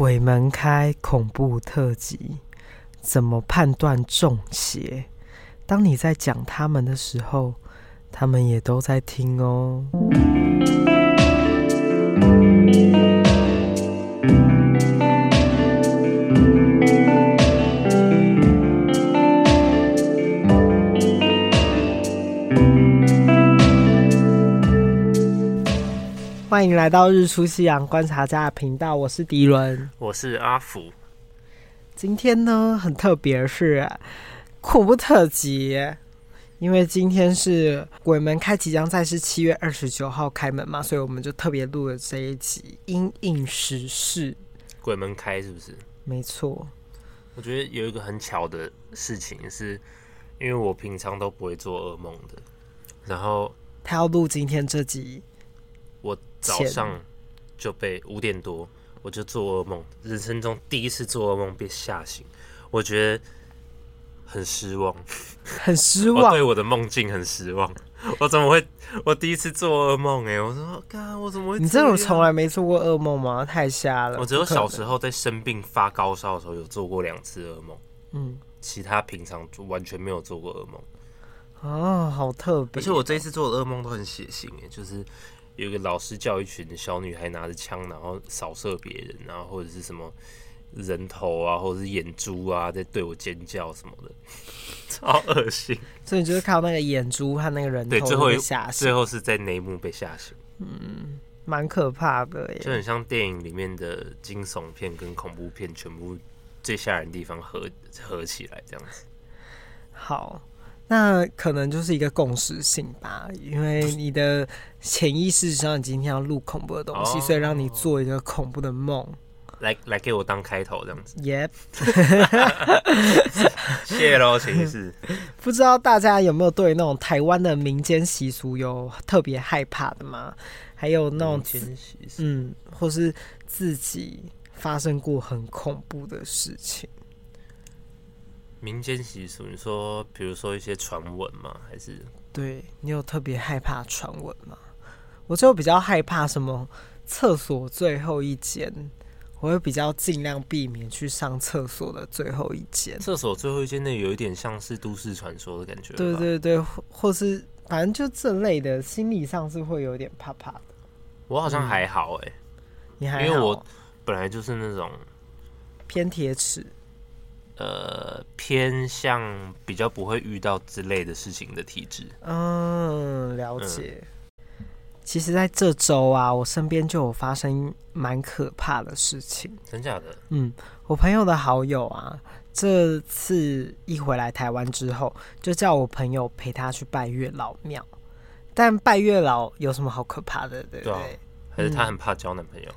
鬼门开恐怖特辑，怎么判断中邪？当你在讲他们的时候，他们也都在听哦。欢迎来到日出夕阳观察家的频道，我是迪伦，我是阿福。今天呢，很特别是恐怖特辑，因为今天是鬼门开，即将在是七月二十九号开门嘛，所以我们就特别录了这一集，因应时事。鬼门开是不是？没错。我觉得有一个很巧的事情是，因为我平常都不会做噩梦的，然后他要录今天这集。我早上就被五点多，我就做噩梦，人生中第一次做噩梦被吓醒，我觉得很失望，很失望，我对我的梦境很失望。我怎么会？我第一次做噩梦哎！我说，干，我怎么会？你这种从来没做过噩梦吗？太瞎了！我只有小时候在生病发高烧的时候有做过两次噩梦，嗯，其他平常就完全没有做过噩梦。哦，好特别！而且我这一次做的噩梦都很血腥哎，就是。有一个老师叫一群小女孩拿着枪，然后扫射别人，然后或者是什么人头啊，或者是眼珠啊，在对我尖叫什么的，超恶心。所以你就是靠那个眼珠和那个人头最后最后是在那一幕被吓醒。嗯，蛮可怕的耶，就很像电影里面的惊悚片跟恐怖片，全部最吓人的地方合合起来这样子。好。那可能就是一个共识性吧，因为你的潜意识知道你今天要录恐怖的东西，哦、所以让你做一个恐怖的梦，来来给我当开头这样子。耶，Yep. 谢喽，潜意识。不知道大家有没有对那种台湾的民间习俗有特别害怕的吗？还有那种嗯，或是自己发生过很恐怖的事情。民间习俗，你说，比如说一些传闻吗？还是对你有特别害怕传闻吗？我就比较害怕什么厕所最后一间，我会比较尽量避免去上厕所的最后一间。厕所最后一间那有一点像是都市传说的感觉。对对对，或或是反正就这类的，心理上是会有点怕怕的。我好像还好哎、欸，你还好？因为我本来就是那种偏铁齿。呃，偏向比较不会遇到之类的事情的体质。嗯，了解。嗯、其实，在这周啊，我身边就有发生蛮可怕的事情。真假的？嗯，我朋友的好友啊，这次一回来台湾之后，就叫我朋友陪他去拜月老庙。但拜月老有什么好可怕的？对不对？对啊、还是他很怕交男朋友？嗯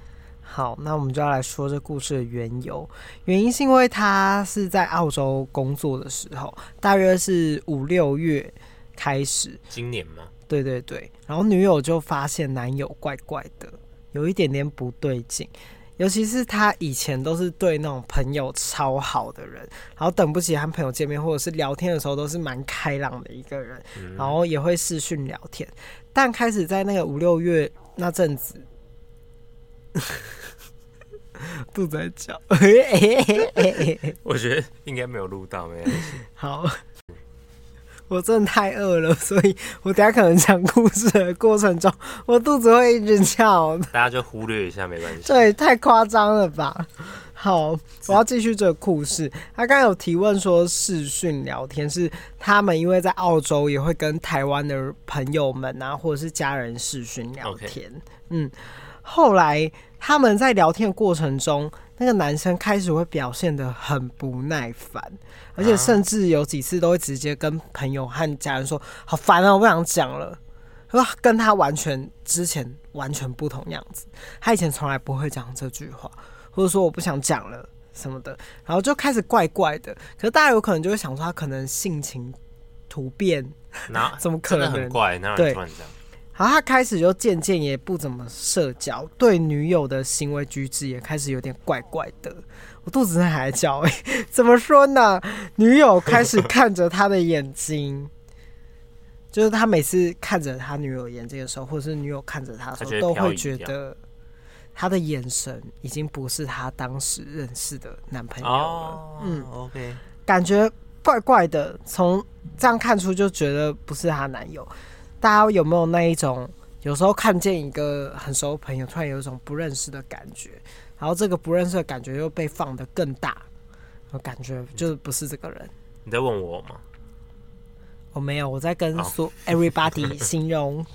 好，那我们就要来说这故事的缘由。原因是因为他是在澳洲工作的时候，大约是五六月开始。今年吗？对对对。然后女友就发现男友怪怪的，有一点点不对劲。尤其是他以前都是对那种朋友超好的人，然后等不及和朋友见面或者是聊天的时候都是蛮开朗的一个人，嗯、然后也会视讯聊天。但开始在那个五六月那阵子。肚子在叫，我觉得应该没有录到，没关系。好，我真的太饿了，所以我等下可能讲故事的过程中，我肚子会一直叫。大家就忽略一下，没关系。对，太夸张了吧？好，我要继续这个故事。他刚刚有提问说，视讯聊天是他们因为在澳洲也会跟台湾的朋友们啊，或者是家人视讯聊天。Okay. 嗯。后来他们在聊天的过程中，那个男生开始会表现的很不耐烦，而且甚至有几次都会直接跟朋友和家人说：“好烦啊，我不想讲了。”说跟他完全之前完全不同样子。他以前从来不会讲这句话，或者说我不想讲了什么的，然后就开始怪怪的。可是大家有可能就会想说，他可能性情突变，那 怎么可能？很怪，那突然这样。好，他开始就渐渐也不怎么社交，对女友的行为举止也开始有点怪怪的。我肚子在还在叫，欸，怎么说呢？女友开始看着他的眼睛，就是他每次看着他女友眼睛的时候，或者是女友看着他的时候，都会觉得他的眼神已经不是他当时认识的男朋友了。哦、嗯，OK，感觉怪怪的，从这样看出就觉得不是她男友。大家有没有那一种，有时候看见一个很熟的朋友，突然有一种不认识的感觉，然后这个不认识的感觉又被放得更大，我感觉就是不是这个人。你在问我吗？我没有，我在跟说 everybody 形容。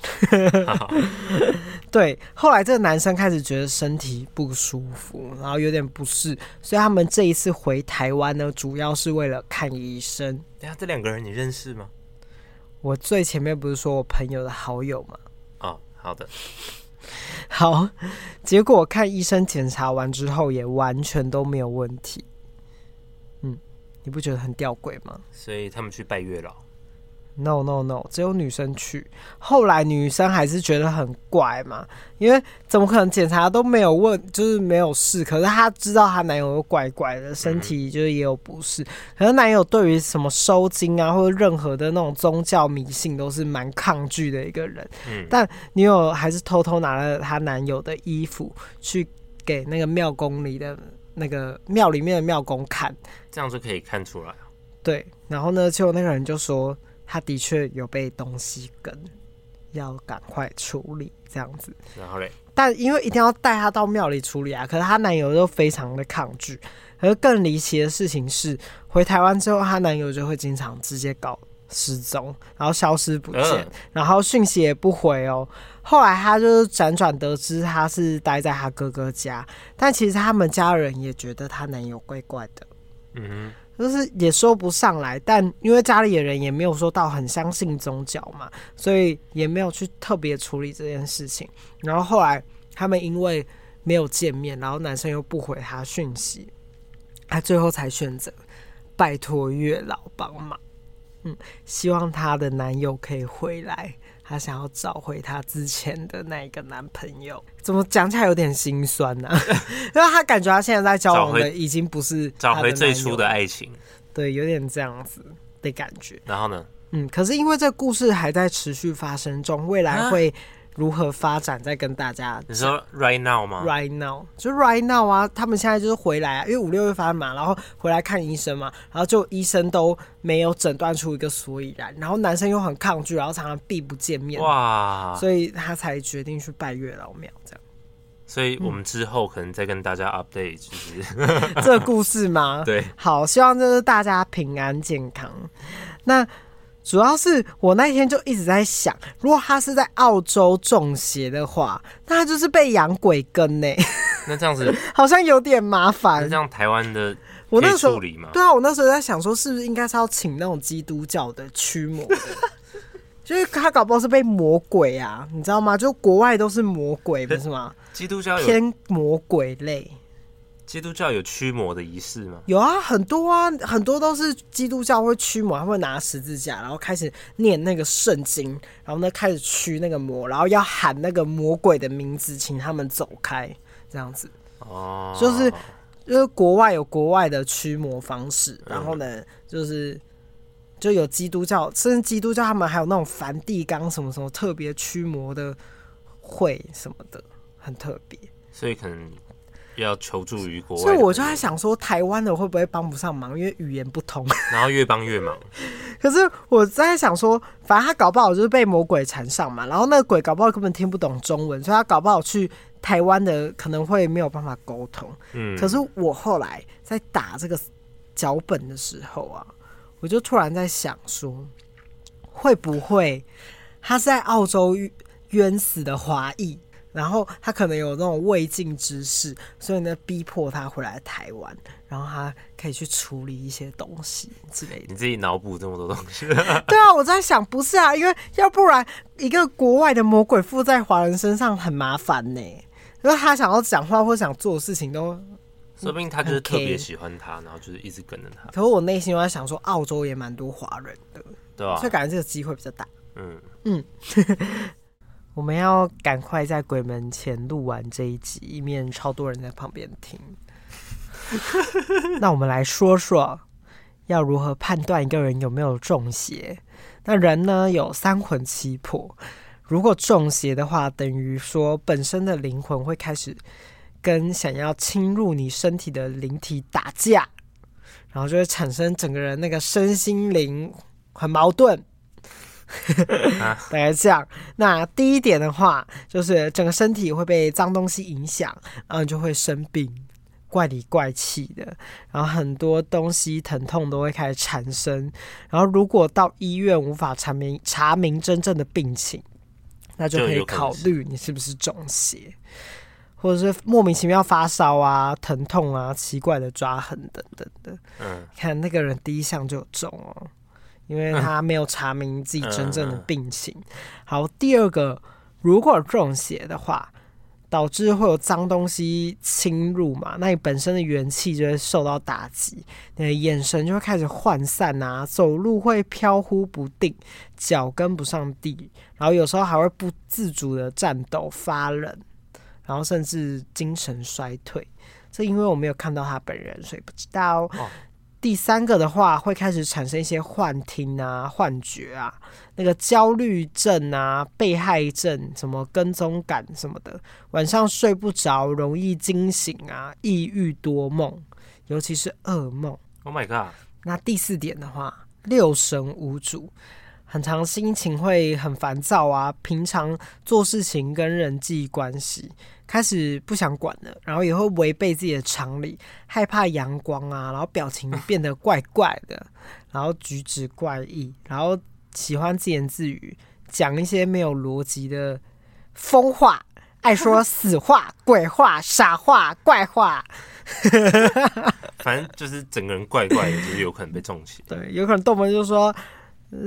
对，后来这个男生开始觉得身体不舒服，然后有点不适，所以他们这一次回台湾呢，主要是为了看医生。等下，这两个人你认识吗？我最前面不是说我朋友的好友吗？哦，好的。好，结果看医生检查完之后，也完全都没有问题。嗯，你不觉得很吊诡吗？所以他们去拜月老。No no no，只有女生去。后来女生还是觉得很怪嘛，因为怎么可能检查都没有问，就是没有事。可是她知道她男友有怪怪的，身体就是也有不适。可是男友对于什么收精啊，或者任何的那种宗教迷信都是蛮抗拒的一个人。嗯，但女友还是偷偷拿了她男友的衣服去给那个庙宫里的那个庙里面的庙公看，这样就可以看出来。对，然后呢，结果那个人就说。他的确有被东西跟，要赶快处理这样子。然后嘞，但因为一定要带他到庙里处理啊，可是她男友又非常的抗拒。而更离奇的事情是，回台湾之后，她男友就会经常直接搞失踪，然后消失不见，呃、然后讯息也不回哦。后来她就是辗转得知她是待在她哥哥家，但其实他们家人也觉得她男友怪怪的。嗯哼。就是也说不上来，但因为家里的人也没有说到很相信宗教嘛，所以也没有去特别处理这件事情。然后后来他们因为没有见面，然后男生又不回他讯息，他最后才选择拜托月老帮忙，嗯，希望她的男友可以回来。她想要找回她之前的那一个男朋友，怎么讲起来有点心酸呢、啊？因为她感觉她现在在交往的已经不是找回最初的爱情，对，有点这样子的感觉。然后呢？嗯，可是因为这故事还在持续发生中，未来会。如何发展？再跟大家。你说 right now 吗？Right now，就 right now 啊！他们现在就是回来啊，因为五六月发嘛，然后回来看医生嘛，然后就医生都没有诊断出一个所以然，然后男生又很抗拒，然后常常避不见面，哇！所以他才决定去拜月老庙这样。所以我们之后可能再跟大家 update，就是、嗯、这个故事吗？对，好，希望就是大家平安健康。那。主要是我那天就一直在想，如果他是在澳洲中邪的话，那他就是被养鬼跟呢、欸。那这样子 好像有点麻烦。那这样台湾的我那时候？对啊，我那时候在想说，是不是应该是要请那种基督教的驱魔的？就是他搞不好是被魔鬼啊，你知道吗？就国外都是魔鬼，不是吗？基督教有偏魔鬼类。基督教有驱魔的仪式吗？有啊，很多啊，很多都是基督教会驱魔，他会拿十字架，然后开始念那个圣经，然后呢开始驱那个魔，然后要喊那个魔鬼的名字，请他们走开，这样子。哦，就是就是国外有国外的驱魔方式，然后呢，嗯、就是就有基督教，甚至基督教他们还有那种梵蒂冈什么什么特别驱魔的会什么的，很特别。所以可能。要求助于国外，所以我就在想说，台湾的会不会帮不上忙，因为语言不通，然后越帮越忙。可是我在想说，反正他搞不好就是被魔鬼缠上嘛，然后那个鬼搞不好根本听不懂中文，所以他搞不好去台湾的可能会没有办法沟通。嗯，可是我后来在打这个脚本的时候啊，我就突然在想说，会不会他是在澳洲冤死的华裔？然后他可能有那种未尽之事，所以呢，逼迫他回来台湾，然后他可以去处理一些东西之类的。你自己脑补这么多东西？对啊，我在想，不是啊，因为要不然一个国外的魔鬼附在华人身上很麻烦呢。因为他想要讲话或想做的事情都，说不定他就是特别喜欢他，然后就是一直跟着他。可是我内心又在想说，澳洲也蛮多华人的，对啊，所以感觉这个机会比较大。嗯嗯。我们要赶快在鬼门前录完这一集，以免超多人在旁边听。那我们来说说，要如何判断一个人有没有中邪？那人呢，有三魂七魄，如果中邪的话，等于说本身的灵魂会开始跟想要侵入你身体的灵体打架，然后就会产生整个人那个身心灵很矛盾。大概这样。那第一点的话，就是整个身体会被脏东西影响，然后就会生病，怪里怪气的，然后很多东西疼痛都会开始产生。然后如果到医院无法查明查明真正的病情，那就可以考虑你是不是中邪，或者是莫名其妙发烧啊、疼痛啊、奇怪的抓痕等等的。嗯，看那个人第一项就有中哦。因为他没有查明自己真正的病情。好，第二个，如果中邪的话，导致会有脏东西侵入嘛，那你本身的元气就会受到打击，你的眼神就会开始涣散啊，走路会飘忽不定，脚跟不上地，然后有时候还会不自主的颤抖、发冷，然后甚至精神衰退。这因为我没有看到他本人，所以不知道。哦第三个的话，会开始产生一些幻听啊、幻觉啊，那个焦虑症啊、被害症，什么跟踪感什么的，晚上睡不着，容易惊醒啊，抑郁多梦，尤其是噩梦。Oh my god！那第四点的话，六神无主。很常心情会很烦躁啊，平常做事情跟人际关系开始不想管了，然后也会违背自己的常理，害怕阳光啊，然后表情变得怪怪的，然后举止怪异，然后喜欢自言自语，讲一些没有逻辑的疯话，爱说死话、鬼话、傻话、怪话，反正就是整个人怪怪的，就是有可能被中邪。对，有可能动不动就说。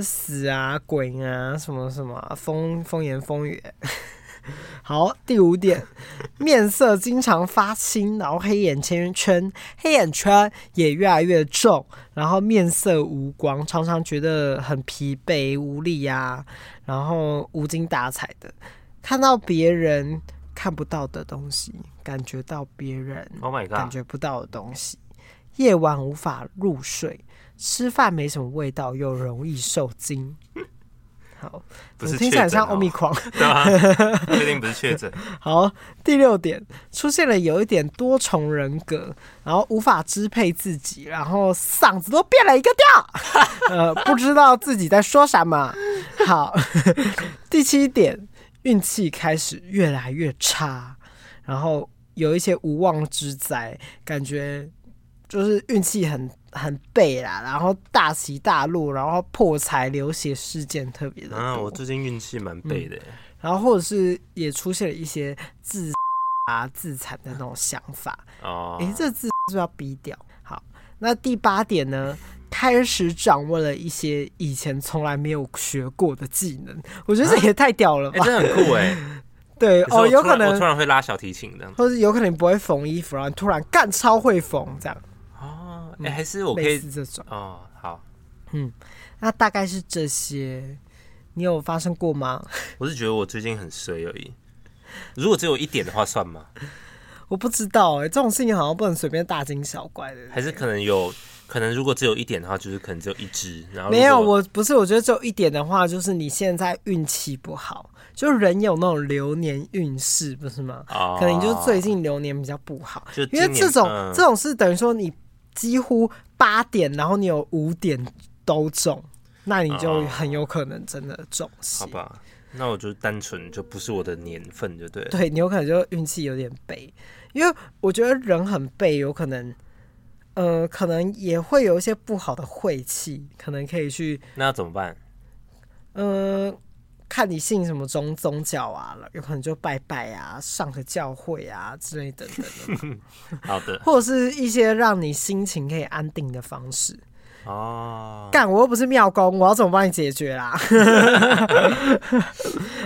死啊，鬼啊，什么什么风风言风语。好，第五点，面色经常发青，然后黑眼圈圈，黑眼圈也越来越重，然后面色无光，常常觉得很疲惫无力啊，然后无精打采的，看到别人看不到的东西，感觉到别人感觉不到的东西，Oh my God，夜晚无法入睡。吃饭没什么味道，又容易受惊。好，不是听起来像欧米狂，对啊，确定不是确诊。好，第六点出现了有一点多重人格，然后无法支配自己，然后嗓子都变了一个调，呃，不知道自己在说什么。好，第七点运气开始越来越差，然后有一些无妄之灾，感觉就是运气很。很背啦，然后大起大落，然后破财流血事件特别的多。啊，我最近运气蛮背的，嗯。然后或者是也出现了一些自啊自残的那种想法。哦，哎，这字是要逼掉？好，那第八点呢，开始掌握了一些以前从来没有学过的技能。我觉得这也太屌了吧！欸，真的很酷哎。对哦，有可能我突然会拉小提琴这样，或者有可能不会缝衣服，然后突然干超会缝这样。还是我可以这种哦。好，嗯，那大概是这些，你有发生过吗？我是觉得我最近很衰而已。如果只有一点的话，算吗？我不知道哎、欸，这种事情好像不能随便大惊小怪的。还是可能有可能，如果只有一点的话，就是可能只有一只。然后没有，我不是，我觉得只有一点的话，就是你现在运气不好，就人有那种流年运势，不是吗？哦、可能你就最近流年比较不好，就因为这种、嗯、这种是等于说你。几乎八点，然后你有五点都中，那你就很有可能真的中邪。好吧，那我就单纯就不是我的年份，就对了。对，你有可能就运气有点背，因为我觉得人很背，有可能，呃，可能也会有一些不好的晦气，可能可以去。那怎么办？呃。看你信什么宗宗教啊，有可能就拜拜啊，上个教会啊之类等等的。好的，或者是一些让你心情可以安定的方式。哦，干，我又不是庙公，我要怎么帮你解决啦？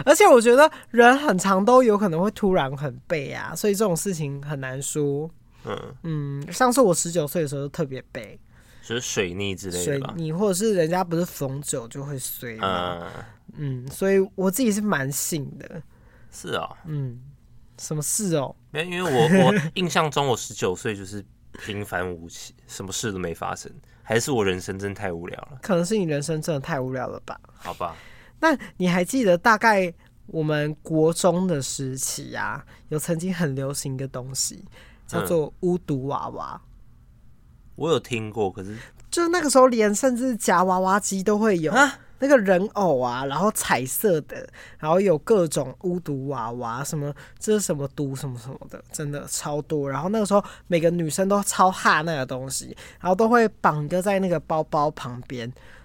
而且我觉得人很长都有可能会突然很背啊，所以这种事情很难说。嗯嗯，上次我十九岁的时候就特别背，就是水逆之类的，水逆或者是人家不是逢九就会衰吗？嗯嗯，所以我自己是蛮信的。是啊、哦，嗯，什么事哦？没，因为我我 印象中我十九岁就是平凡无奇，什么事都没发生，还是我人生真的太无聊了？可能是你人生真的太无聊了吧？好吧，那你还记得大概我们国中的时期啊，有曾经很流行一个东西，叫做巫毒娃娃。嗯、我有听过，可是就是那个时候，连甚至夹娃娃机都会有啊那个人偶啊，然后彩色的，然后有各种巫毒娃娃，什么这是什么毒什么什么的，真的超多。然后那个时候，每个女生都超哈那个东西，然后都会绑个在那个包包旁边，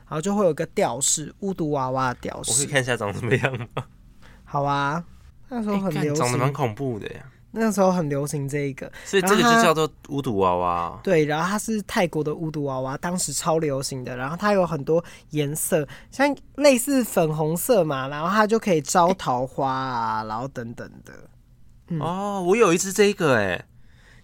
然后就会有个吊饰，巫毒娃娃的吊饰。我可以看一下长什么样吗？好啊，那时候很流行，长得蛮恐怖的呀。那时候很流行这个，所以这个就叫做巫毒娃娃。对，然后它是泰国的巫毒娃娃，当时超流行的。然后它有很多颜色，像类似粉红色嘛，然后它就可以招桃花啊，欸、然后等等的。嗯、哦，我有一只这个哎、欸，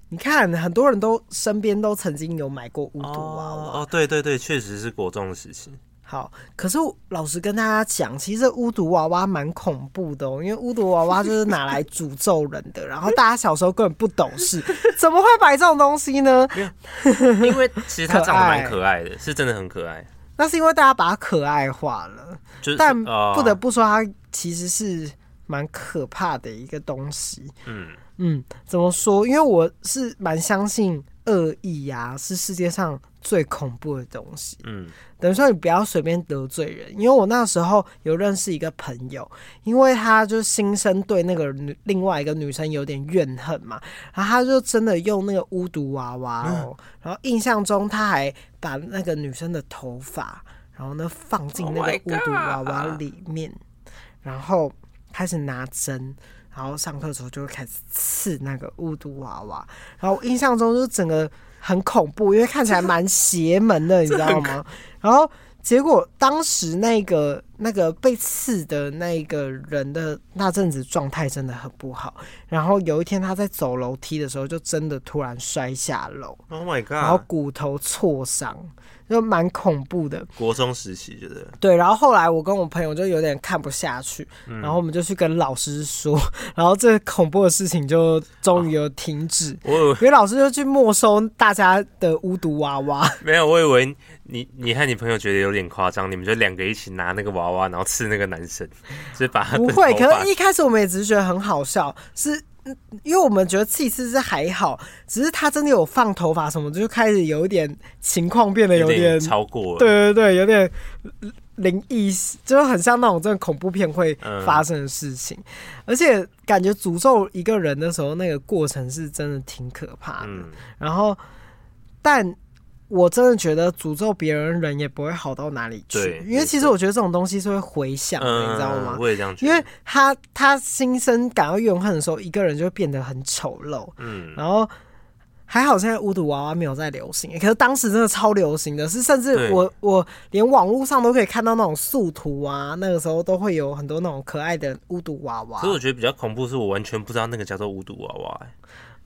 你看很多人都身边都曾经有买过巫毒娃娃。哦，对对对，确实是国中的时期。好，可是老实跟大家讲，其实这巫毒娃娃蛮恐怖的哦，因为巫毒娃娃就是拿来诅咒人的，然后大家小时候根本不懂事，怎么会摆这种东西呢？因为其实它长得蛮可爱的，是真的很可爱。那是因为大家把它可爱化了，就是、但不得不说，它其实是蛮可怕的一个东西。嗯嗯，怎么说？因为我是蛮相信。恶意呀，是世界上最恐怖的东西。嗯，等于说你不要随便得罪人，因为我那时候有认识一个朋友，因为他就心生对那个女另外一个女生有点怨恨嘛，然后他就真的用那个巫毒娃娃哦，嗯、然后印象中他还把那个女生的头发，然后呢放进那个巫毒娃娃里面，oh、然后开始拿针。然后上课的时候就会开始刺那个巫毒娃娃，然后印象中就整个很恐怖，因为看起来蛮邪门的，你知道吗？然后结果当时那个那个被刺的那个人的那阵子状态真的很不好，然后有一天他在走楼梯的时候就真的突然摔下楼，Oh my god！然后骨头挫伤。就蛮恐怖的，国中时期觉得对，然后后来我跟我朋友就有点看不下去，嗯、然后我们就去跟老师说，然后这恐怖的事情就终于有停止。啊、我以为，因为老师就去没收大家的巫毒娃娃。没有，我以为你你和你朋友觉得有点夸张，你们就两个一起拿那个娃娃，然后刺那个男生，就是把他不会。可是一开始我们也只是觉得很好笑，是。因为我们觉得刺一次是还好，只是他真的有放头发什么，就开始有一点情况变得有点，超过了。对对对，有点灵异，就很像那种真的恐怖片会发生的事情。嗯、而且感觉诅咒一个人的时候，那个过程是真的挺可怕的。嗯、然后，但。我真的觉得诅咒别人人也不会好到哪里去，因为其实我觉得这种东西是会回响的，嗯、你知道吗？我也这样觉得。因为他他心生感到怨恨的时候，一个人就会变得很丑陋。嗯，然后还好现在巫毒娃娃没有在流行，可是当时真的超流行的，是甚至我我连网络上都可以看到那种素图啊，那个时候都会有很多那种可爱的巫毒娃娃。可是我觉得比较恐怖是我完全不知道那个叫做巫毒娃娃，欸。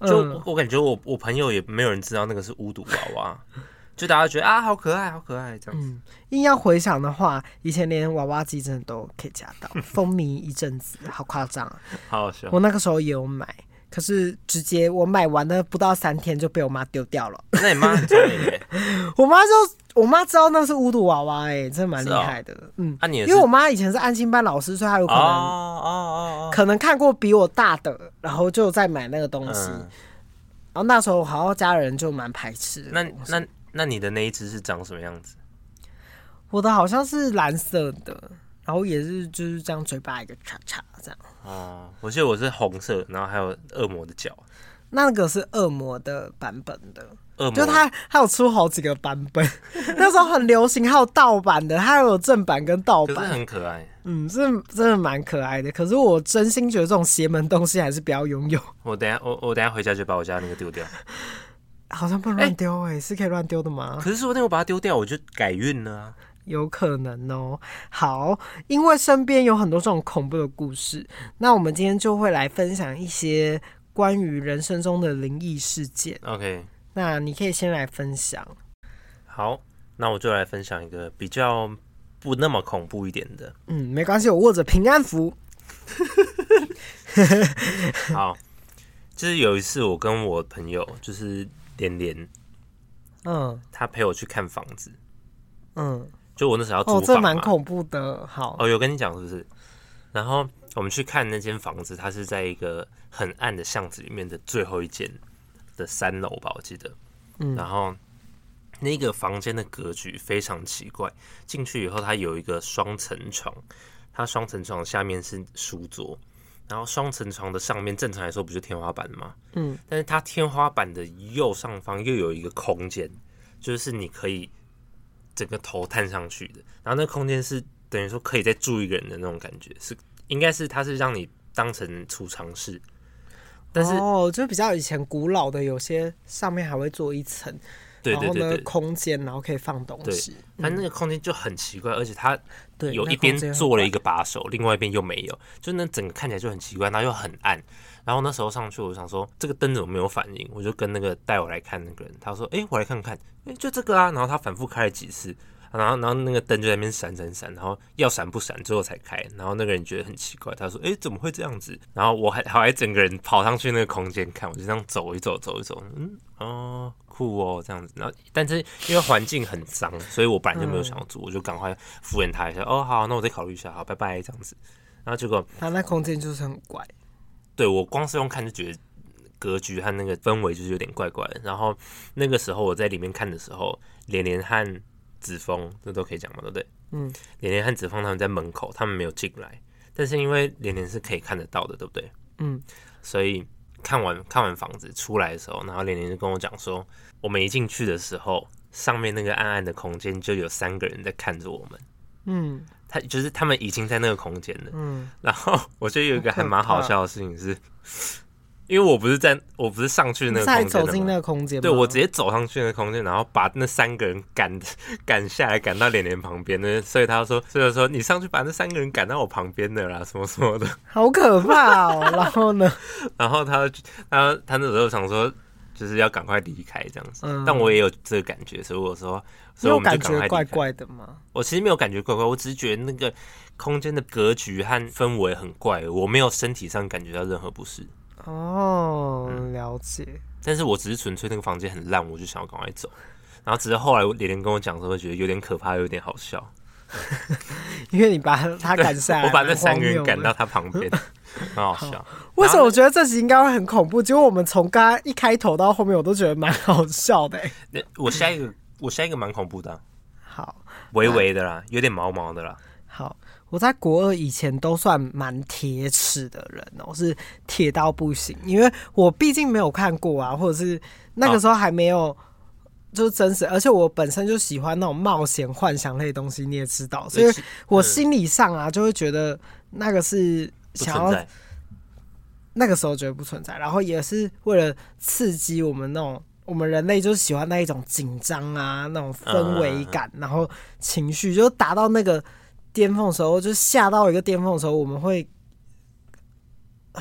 就、嗯、我感觉我我朋友也没有人知道那个是巫毒娃娃，就大家觉得啊好可爱好可爱这样子。嗯，硬要回想的话，以前连娃娃机真的都可以夹到，风靡一阵子，好夸张啊！好好笑。我那个时候也有买，可是直接我买完了不到三天就被我妈丢掉了。那你妈很聪明耶。我妈就。我妈知道那是巫毒娃娃，哎，真的蛮厉害的。哦、嗯，啊、因为我妈以前是安心班老师，所以她有可能，哦哦哦、可能看过比我大的，然后就在买那个东西。嗯、然后那时候好像家人就蛮排斥的。那那那你的那一只是长什么样子？我的好像是蓝色的，然后也是就是这样，嘴巴一个叉叉这样。哦，我记得我是红色，然后还有恶魔的脚。那个是恶魔的版本的。就它还有出好几个版本，那时候很流行，还有盗版的，它有正版跟盗版，很可爱。嗯，是真的蛮可爱的。可是我真心觉得这种邪门东西还是不要拥有。我等下，我我等下回家就把我家那个丢掉。好像不能乱丢哎，是可以乱丢的吗？可是说不定我把它丢掉，我就改运了啊。有可能哦。好，因为身边有很多这种恐怖的故事，那我们今天就会来分享一些关于人生中的灵异事件。OK。那你可以先来分享。好，那我就来分享一个比较不那么恐怖一点的。嗯，没关系，我握着平安符。好，就是有一次我跟我朋友，就是连连，嗯，他陪我去看房子。嗯，就我那时候要租房。哦，这蛮恐怖的。好，哦，有跟你讲是不是？然后我们去看那间房子，它是在一个很暗的巷子里面的最后一间的三楼吧，我记得。嗯，然后那个房间的格局非常奇怪，进去以后它有一个双层床，它双层床下面是书桌，然后双层床的上面正常来说不就天花板吗？嗯，但是它天花板的右上方又有一个空间，就是你可以整个头探上去的，然后那空间是等于说可以再住一个人的那种感觉是。应该是它是让你当成储藏室，但是哦，就比较以前古老的，有些上面还会做一层，对对对，空间，然后可以放东西。它那个空间就很奇怪，而且它有一边做了一个把手，另外一边又没有，就那整个看起来就很奇怪，然后又很暗。然后那时候上去，我想说这个灯怎么没有反应？我就跟那个带我来看那个人，他说：“哎，我来看看，哎，就这个啊。”然后他反复开了几次。然后，然后那个灯就在那边闪闪闪，然后要闪不闪，最后才开。然后那个人觉得很奇怪，他说：“哎，怎么会这样子？”然后我还我还整个人跑上去那个空间看，我就这样走一走，走一走，嗯，哦，酷哦，这样子。然后，但是因为环境很脏，所以我本来就没有想要住，我就赶快敷衍他一下。哦，好，那我再考虑一下，好，拜拜，这样子。然后结果他那空间就是很怪，对，我光是用看就觉得格局和那个氛围就是有点怪怪的。然后那个时候我在里面看的时候，连连和。子枫，这都可以讲嘛，对不对？嗯，连连和子枫他们在门口，他们没有进来，但是因为连连是可以看得到的，对不对？嗯，所以看完看完房子出来的时候，然后连连就跟我讲说，我们一进去的时候，上面那个暗暗的空间就有三个人在看着我们。嗯，他就是他们已经在那个空间了。嗯，然后我觉得有一个还蛮好笑的事情是。因为我不是在，我不是上去那个空间，走进那个空间，对，我直接走上去那个空间，然后把那三个人赶 赶下来，赶到连连旁边的，所以他说，所以说你上去把那三个人赶到我旁边的啦，什么什么的，好可怕哦。然后呢，然后他他他那时候想说，就是要赶快离开这样子，嗯、但我也有这个感觉，所以我说，所以我们就赶快离开。怪怪的吗？我其实没有感觉怪怪，我只是觉得那个空间的格局和氛围很怪，我没有身体上感觉到任何不适。哦，了解。嗯，但是我只是纯粹那个房间很烂，我就想要赶快走。然后只是后来连连跟我讲的时候，觉得有点可怕，有点好笑。因为你把他赶下来，我把那三个人赶到他旁边，很好笑。为什么我觉得这集应该会很恐怖？结果我们从刚刚一开头到后面，我都觉得蛮好笑的。那我下一个，我下一个蛮恐怖的啊。好，微微的啦，有点毛毛的啦。好。我在国二以前都算蛮铁齿的人哦、喔，是铁到不行，因为我毕竟没有看过啊，或者是那个时候还没有就是真实，而且我本身就喜欢那种冒险幻想类的东西，你也知道，所以我心理上啊就会觉得那个是想要那个时候觉得不存在，然后也是为了刺激我们那种我们人类就是喜欢那一种紧张啊那种氛围感，然后情绪就达到那个。巅峰的时候，就下到一个巅峰的时候，我们会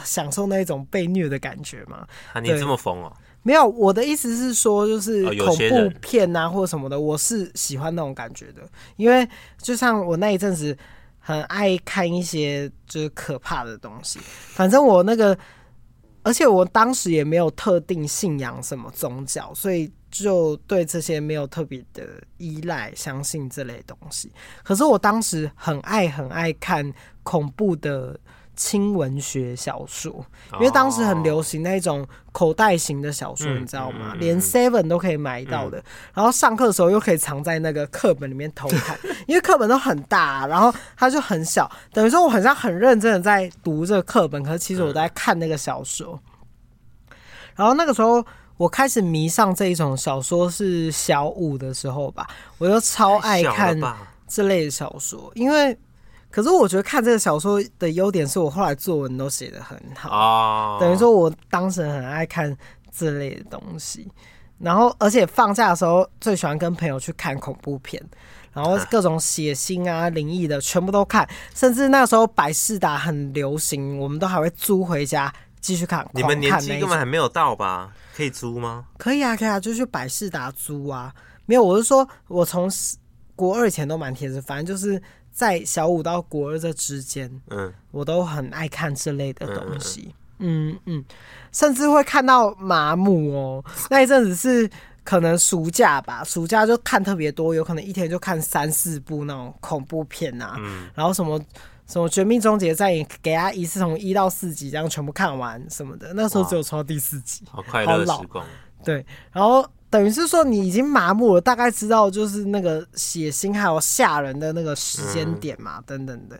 享受那一种被虐的感觉嘛？啊，你这么疯哦？没有，我的意思是说，就是恐怖片啊，或者什么的，我是喜欢那种感觉的。因为就像我那一阵子很爱看一些就是可怕的东西，反正我那个，而且我当时也没有特定信仰什么宗教，所以。就对这些没有特别的依赖，相信这类东西。可是我当时很爱很爱看恐怖的轻文学小说，因为当时很流行那种口袋型的小说，你知道吗？连 Seven 都可以买到的。然后上课的时候又可以藏在那个课本里面偷看，因为课本都很大，然后它就很小，等于说我很像很认真的在读这个课本，可是其实我在看那个小说。然后那个时候。我开始迷上这一种小说是小五的时候吧，我就超爱看这类的小说，因为，可是我觉得看这个小说的优点是我后来作文都写得很好，等于说我当时很爱看这类的东西，然后而且放假的时候最喜欢跟朋友去看恐怖片，然后各种血腥啊、灵异的全部都看，甚至那时候百事达很流行，我们都还会租回家继续看。你们年纪根本还没有到吧？可以租吗？可以啊，可以啊，就去百事达租啊。没有，我是说，我从国二以前都蛮贴实，反正就是在小五到国二这之间，嗯，我都很爱看这类的东西，嗯嗯，嗯，甚至会看到麻木哦。那一阵子是可能暑假吧，暑假就看特别多，有可能一天就看三四部那种恐怖片啊，嗯，然后什么什么《绝命终结战》也给他一次从一到四集这样全部看完什么的，那时候只有抽到第四集，好快乐的时光。对，然后等于是说你已经麻木了，大概知道就是那个血腥还有吓人的那个时间点嘛，嗯、等等的。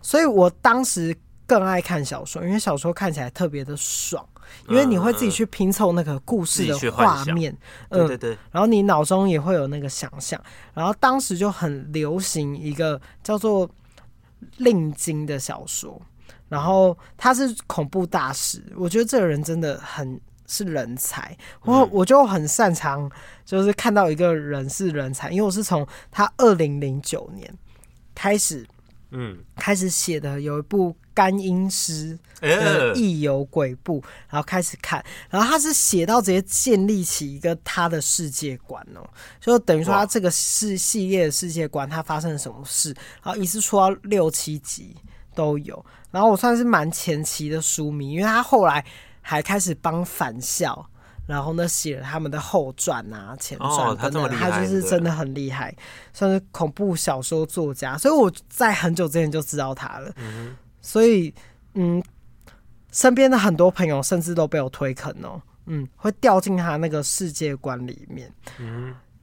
所以我当时更爱看小说，因为小说看起来特别的爽，因为你会自己去拼凑那个故事的画面，嗯，对对对，然后你脑中也会有那个想象。然后当时就很流行一个叫做。令金的小说，然后他是恐怖大师，我觉得这个人真的很是人才，我我就很擅长，就是看到一个人是人才，因为我是从他二零零九年开始，嗯，开始写的有一部干阴师的异游鬼步，然后开始看，然后他是写到直接建立起一个他的世界观哦，就等于说他这个是系列的世界观，他发生了什么事，然后一次出到六七集都有，然后我算是蛮前期的书迷，因为他后来还开始帮返校。然后呢，写了他们的后传啊、前传等等，他就是真的很厉害，算是恐怖小说作家。所以我在很久之前就知道他了。所以，嗯，身边的很多朋友甚至都被我推坑哦，嗯，会掉进他那个世界观里面。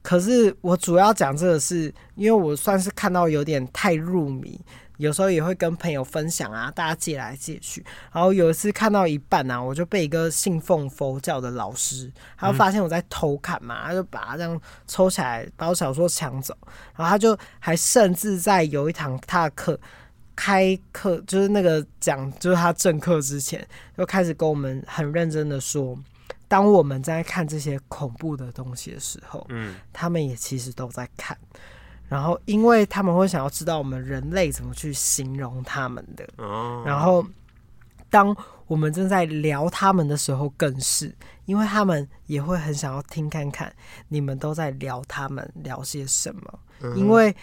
可是我主要讲这个是，因为我算是看到有点太入迷。有时候也会跟朋友分享啊，大家借来借去。然后有一次看到一半啊，我就被一个信奉佛教的老师，他发现我在偷看嘛，他就把他这样抽起来，把我小说抢走。然后他就还甚至在有一堂他的课开课，就是那个讲，就是他正课之前，就开始跟我们很认真的说，当我们在看这些恐怖的东西的时候，嗯，他们也其实都在看。然后，因为他们会想要知道我们人类怎么去形容他们的。然后，当我们正在聊他们的时候，更是，因为他们也会很想要听看看你们都在聊他们聊些什么。因为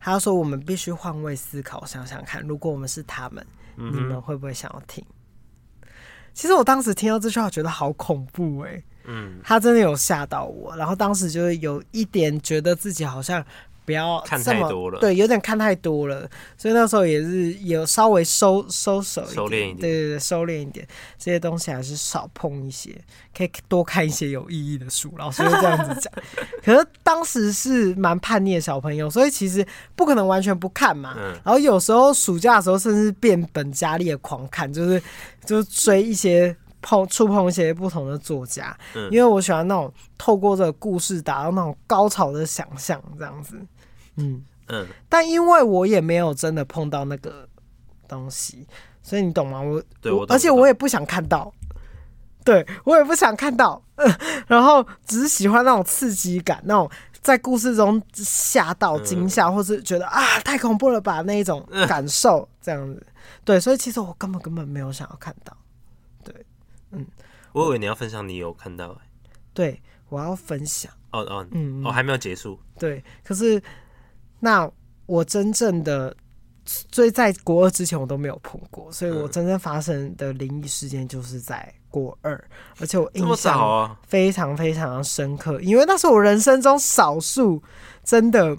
他说我们必须换位思考，想想看，如果我们是他们，你们会不会想要听？其实我当时听到这句话，觉得好恐怖哎。嗯，他真的有吓到我。然后当时就是有一点觉得自己好像。不要看太多了，对，有点看太多了，所以那时候也是有稍微收收手收敛一点，对对对，收敛一点，这些东西还是少碰一些，可以多看一些有意义的书。老师就这样子讲，可是当时是蛮叛逆的小朋友，所以其实不可能完全不看嘛。嗯、然后有时候暑假的时候，甚至变本加厉的狂看，就是就追一些碰触碰一些不同的作家，嗯、因为我喜欢那种透过这个故事达到那种高潮的想象，这样子。嗯嗯，但因为我也没有真的碰到那个东西，所以你懂吗？我对我，而且我也不想看到，对我也不想看到，然后只是喜欢那种刺激感，那种在故事中吓到惊吓，或是觉得啊太恐怖了吧那一种感受，这样子。对，所以其实我根本根本没有想要看到。对，嗯，我以为你要分享，你有看到欸？对，我要分享。哦哦，嗯，哦，还没有结束。对，可是。那我真正的，所以在国二之前我都没有碰过，所以我真正发生的灵异事件就是在国二，而且我印象非常非常的深刻，因为那是我人生中少数真的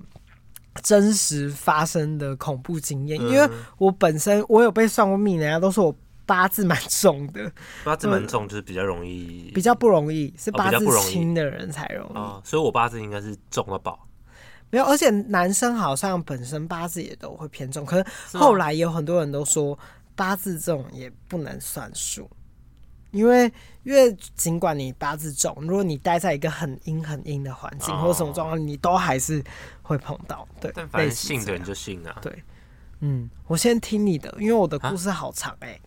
真实发生的恐怖经验。因为我本身我有被算过命，人家都说我八字蛮重的，八字蛮重就是比较容易，比较不容易是八字轻的人才容易，哦，所以我八字应该是重了宝。没有，而且男生好像本身八字也都会偏重，可是后来有很多人都说八字重也不能算数，因为因为尽管你八字重，如果你待在一个很阴很阴的环境或者什么状况，你都还是会碰到。对，但反正信的人就信啊。对，嗯，我先听你的，因为我的故事好长哎、欸。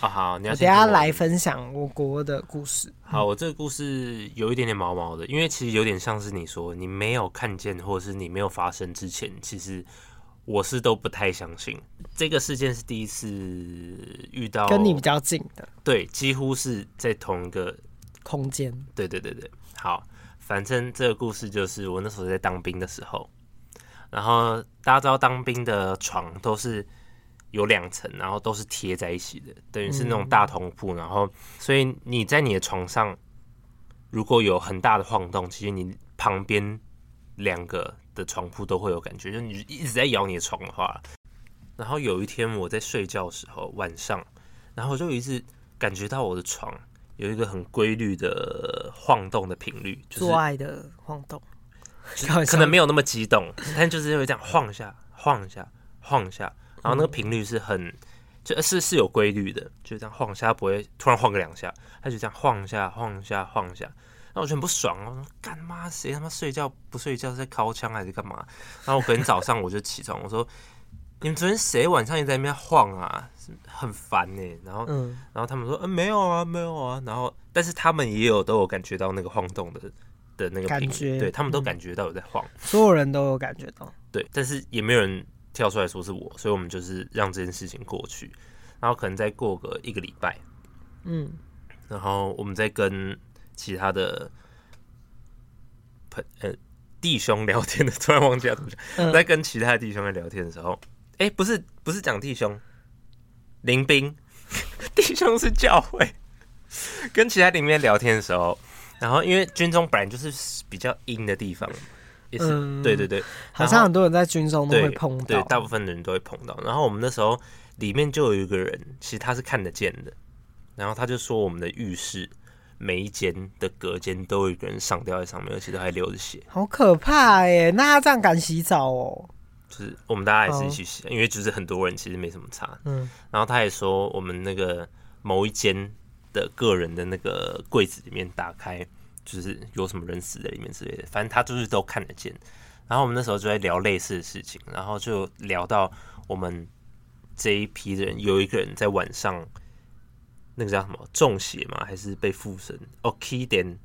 好好，你要等下来分享我国的故事。好，我这个故事有一点点毛毛的，因为其实有点像是你说你没有看见，或者是你没有发生之前，其实我是都不太相信这个事件是第一次遇到跟你比较近的，对，几乎是在同一个空间。对对对对，好，反正这个故事就是我那时候在当兵的时候，然后大家知道当兵的床都是。有两层，然后都是贴在一起的，等于是那种大通铺。然后，所以你在你的床上，如果有很大的晃动，其实你旁边两个的床铺都会有感觉，就你一直在摇你的床的话。然后有一天我在睡觉的时候，晚上，然后我就一直感觉到我的床有一个很规律的晃动的频率，就是做爱的晃动，可能没有那么激动，但就是会这样晃一下、晃一下、晃一下，然后那个频率是很，就是是有规律的，就这样晃一下，不会突然晃个两下，他就这样晃一下、晃一下、晃一下。然后我就很不爽，我说干妈？谁他妈睡觉不睡觉是在敲枪还是干嘛？然后我隔天早上我就起床，我说。你们昨天谁晚上也在那边晃啊？很烦呢、欸。然后，嗯、然后他们说，嗯、呃，没有啊，没有啊。然后，但是他们也有都有感觉到那个晃动的的那个感觉，对他们都感觉到有在晃、嗯，所有人都有感觉到。对，但是也没有人跳出来说是我，所以我们就是让这件事情过去。然后可能再过个一个礼拜，嗯，然后我们再跟其他的朋呃弟兄聊天的，突然忘记了怎么讲。嗯、在跟其他的弟兄在聊天的时候。哎、欸，不是，不是讲弟兄，林兵，弟兄是教会。跟其他里面聊天的时候，然后因为军中本来就是比较阴的地方，也是、嗯、对对对，好像很多人在军中都会碰到，对，大部分的人都会碰到。然后我们那时候里面就有一个人，其实他是看得见的，然后他就说我们的浴室每一间的隔间都有一个人上吊在上面，而且都还流着血，好可怕耶！那他这样敢洗澡哦？就是我们大家也是一起洗，因为就是很多人其实没什么差。嗯，然后他也说我们那个某一间的个人的那个柜子里面打开，就是有什么人死在里面之类的，反正他就是都看得见。然后我们那时候就在聊类似的事情，然后就聊到我们这一批的人有一个人在晚上那个叫什么中邪吗？还是被附身？哦，key 点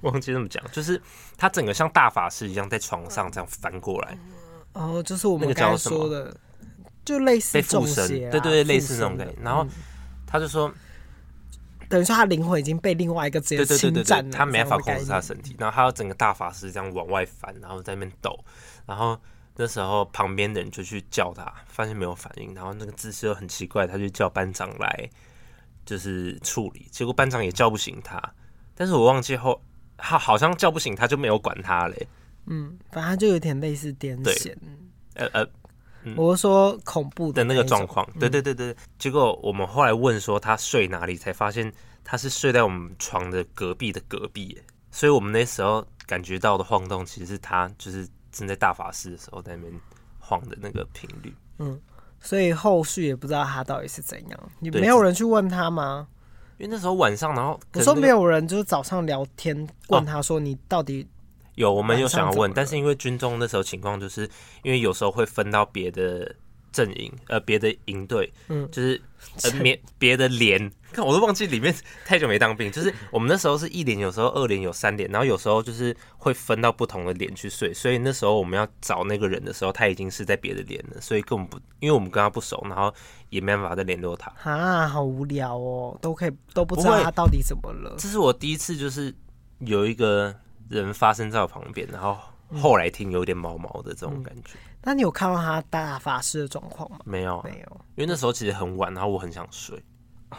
忘记怎么讲，就是他整个像大法师一样在床上这样翻过来。哦，就是我们刚才说的，就类似被附身，对对对，类似那种感觉。然后他就说，等于说他灵魂已经被另外一个直接侵占了，他没办法控制他身体。然后他要整个大法师这样往外翻，然后在那边抖。然后那时候旁边的人就去叫他，发现没有反应，然后那个姿势又很奇怪，他就叫班长来就是处理。结果班长也叫不醒他，但是我忘记后他好像叫不醒他，就没有管他嘞。嗯，反正就有点类似癫痫，呃呃，嗯、我是说恐怖的那个状况，对对对对。嗯、结果我们后来问说他睡哪里，才发现他是睡在我们床的隔壁的隔壁，所以我们那时候感觉到的晃动，其实是他就是正在大法师的时候在那边晃的那个频率。嗯，所以后续也不知道他到底是怎样，你没有人去问他吗？因为那时候晚上，然后、那个、我说没有人，就是早上聊天问他说你到底。有，我们有想要问，但是因为军中那时候情况，就是因为有时候会分到别的阵营，呃，别的营队，嗯，就是 呃，别别的连，看我都忘记里面 太久没当兵，就是我们那时候是一连，有时候二连，有三连，然后有时候就是会分到不同的连去睡，所以那时候我们要找那个人的时候，他已经是在别的连了，所以根本不，因为我们跟他不熟，然后也没办法再联络他。啊，好无聊哦，都可以都不知道他到底怎么了。这是我第一次，就是有一个。人发生在我旁边，然后后来听有点毛毛的这种感觉。嗯、那你有看到他大法师的状况吗？没有，没有，因为那时候其实很晚，然后我很想睡，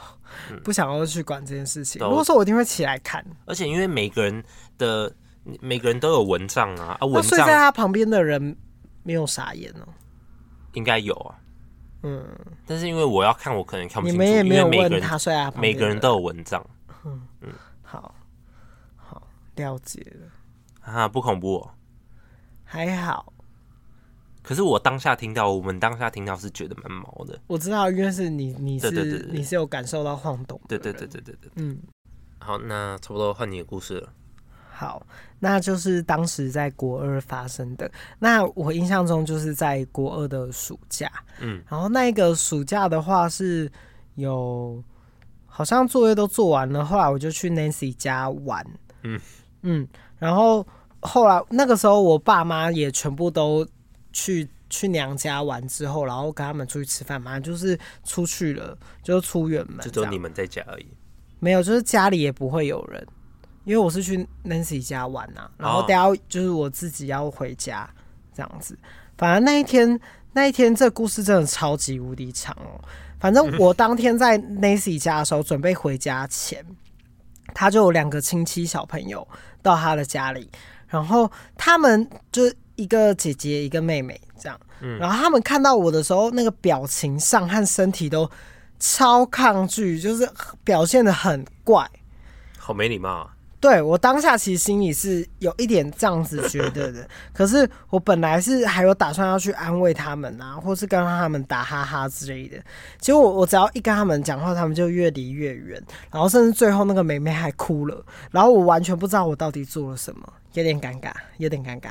不想要去管这件事情。如果说我一定会起来看，而且因为每个人的每个人都有蚊帐啊，啊，蚊帐睡在他旁边的人没有傻眼哦，应该有啊，嗯，但是因为我要看，我可能看不清楚，你们也没有问他睡啊，每个人都有蚊帐，嗯。嗯，好。了解了啊，不恐怖哦，还好。可是我当下听到，我们当下听到是觉得蛮毛的。我知道，因为是你，你是，你是有感受到晃动。对对对对对对，嗯。好，那差不多换你的故事了。好，那就是当时在国二发生的。那我印象中就是在国二的暑假，嗯，然后那个暑假的话是有，好像作业都做完了，后来我就去 Nancy 家玩，嗯。嗯，然后后来那个时候，我爸妈也全部都去去娘家玩之后，然后跟他们出去吃饭嘛，就是出去了，就出远门，就只有你们在家而已。没有，就是家里也不会有人，因为我是去 Nancy 家玩呐、啊，然后等下就是我自己要回家这样子。反正那一天那一天这故事真的超级无敌长哦。反正我当天在 Nancy 家的时候，准备回家前。他就有两个亲戚小朋友到他的家里，然后他们就一个姐姐，一个妹妹这样。嗯，然后他们看到我的时候，那个表情上和身体都超抗拒，就是表现的很怪，好没礼貌啊。对，我当下其实心里是有一点这样子觉得的，可是我本来是还有打算要去安慰他们啊，或是跟他们打哈哈之类的。结果我我只要一跟他们讲话，他们就越离越远，然后甚至最后那个妹妹还哭了，然后我完全不知道我到底做了什么，有点尴尬，有点尴尬。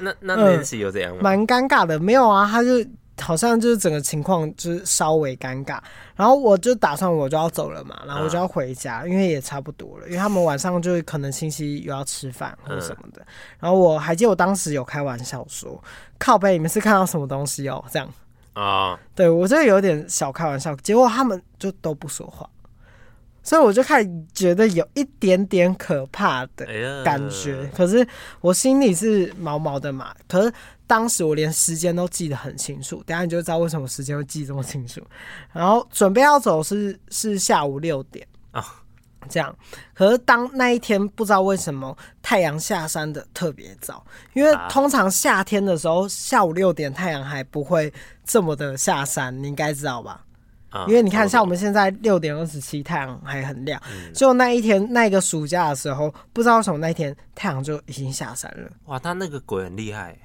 那那 Nancy 有怎样吗？蛮尴尬的，没有啊，他就。好像就是整个情况就是稍微尴尬，然后我就打算我就要走了嘛，然后我就要回家，因为也差不多了，因为他们晚上就可能亲戚又要吃饭或者什么的。然后我还记得我当时有开玩笑说：“靠背，你们是看到什么东西哦？”这样啊，对我就有点小开玩笑，结果他们就都不说话，所以我就开始觉得有一点点可怕的感觉。可是我心里是毛毛的嘛，可是。当时我连时间都记得很清楚，等下你就知道为什么时间会记这么清楚。然后准备要走是是下午六点啊，这样。可是当那一天不知道为什么太阳下山的特别早，因为通常夏天的时候下午六点太阳还不会这么的下山，你应该知道吧？因为你看像我们现在六点二十七太阳还很亮，就那一天那个暑假的时候，不知道为什么那一天太阳就已经下山了。哇，他那个鬼很厉害。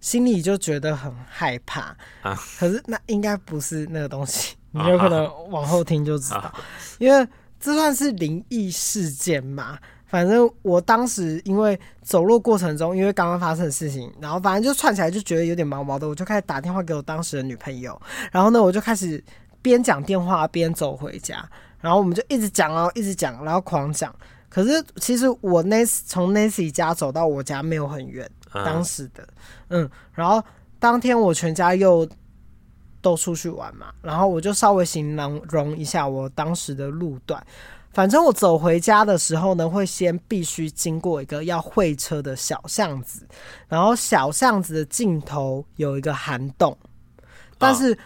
心里就觉得很害怕啊，可是那应该不是那个东西，你有可能往后听就知道，因为这算是灵异事件嘛。反正我当时因为走路过程中，因为刚刚发生的事情，然后反正就串起来就觉得有点毛毛的，我就开始打电话给我当时的女朋友，然后呢，我就开始边讲电话边走回家，然后我们就一直讲哦，一直讲，然后狂讲。可是其实我那从 Nancy 家走到我家没有很远。当时的，嗯，然后当天我全家又都出去玩嘛，然后我就稍微形容一下我当时的路段。反正我走回家的时候呢，会先必须经过一个要会车的小巷子，然后小巷子的尽头有一个涵洞，但是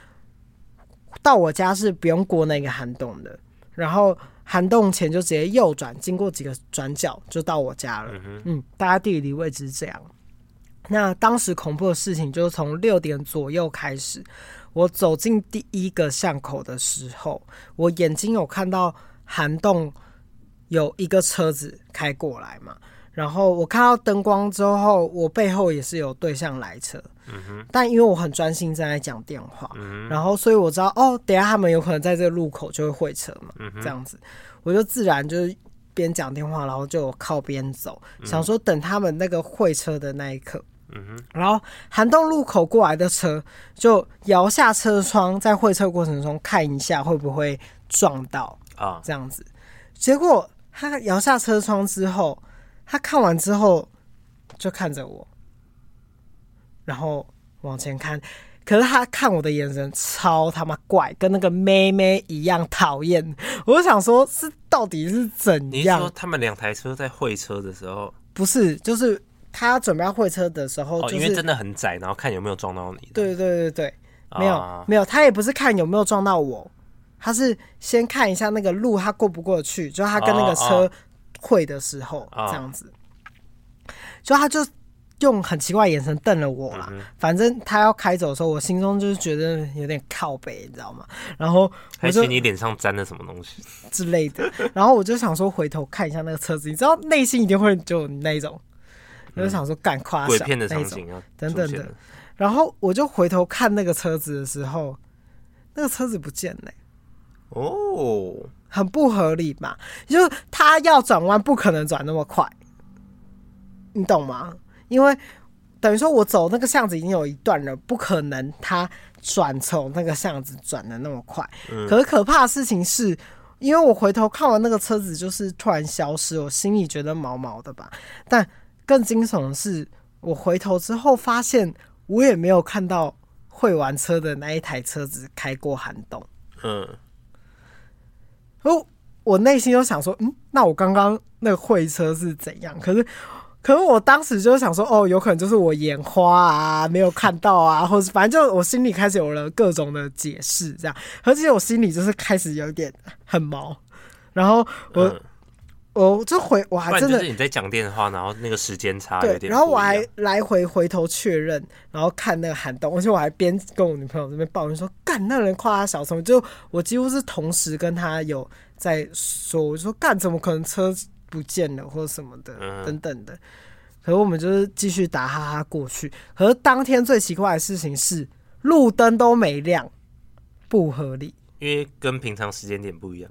到我家是不用过那个涵洞的，然后。涵洞前就直接右转，经过几个转角就到我家了。嗯，大家地理位置是这样。那当时恐怖的事情就是从六点左右开始，我走进第一个巷口的时候，我眼睛有看到涵洞有一个车子开过来嘛。然后我看到灯光之后，我背后也是有对向来车。但因为我很专心正在讲电话，嗯，然后所以我知道哦，等下他们有可能在这个路口就会会车嘛。嗯，这样子，我就自然就是边讲电话，然后就靠边走，嗯，想说等他们那个会车的那一刻。嗯哼。然后涵洞路口过来的车就摇下车窗，在会车过程中看一下会不会撞到啊？这样子，结果他摇下车窗之后。他看完之后，就看着我，然后往前看。可是他看我的眼神超他妈怪，跟那个妹妹一样讨厌。我就想说，是到底是怎样？你说他们两台车在会车的时候，不是，就是他准备要会车的时候，就是，哦，因为真的很窄，然后看有没有撞到你。对对对对，没有，啊，没有，他也不是看有没有撞到我，他是先看一下那个路他过不过去，就他跟那个车。会的时候这样子，就他就用很奇怪的眼神瞪了我啦。反正他要开走的时候，我心中就是觉得有点靠北，你知道吗？然后而且你脸上沾了什么东西之类的。然后我就想说回头看一下那个车子，你知道内心一定会就那一种，我就想说干夸鬼片的场景啊等等的。然后我就回头看那个车子的时候，那个车子不见了。哦。很不合理嘛，就是他要转弯不可能转那么快，你懂吗？因为等于说我走那个巷子已经有一段了，不可能他转从那个巷子转的那么快。可是可怕的事情是，因为我回头看完那个车子就是突然消失，我心里觉得毛毛的吧。但更惊悚的是，我回头之后发现我也没有看到会玩车的那一台车子开过涵洞。嗯。哦，我内心就想说，嗯，那我刚刚那个会车是怎样？可是，可是我当时就想说，哦，有可能就是我眼花啊，没有看到啊，或者反正就我心里开始有了各种的解释，这样，而且我心里就是开始有点很毛。然后我、嗯、我就回我还真的就是你在讲电话，然后那个时间差对，然后我还来回回头确认，然后看那个寒冬，而且我还边跟我女朋友这边抱怨说，干那人夸他小声，就我几乎是同时跟他有在说，我就说干怎么可能车不见了或者什么的、嗯、等等的，可是我们就是继续打哈哈过去。可是当天最奇怪的事情是路灯都没亮，不合理，因为跟平常时间点不一样。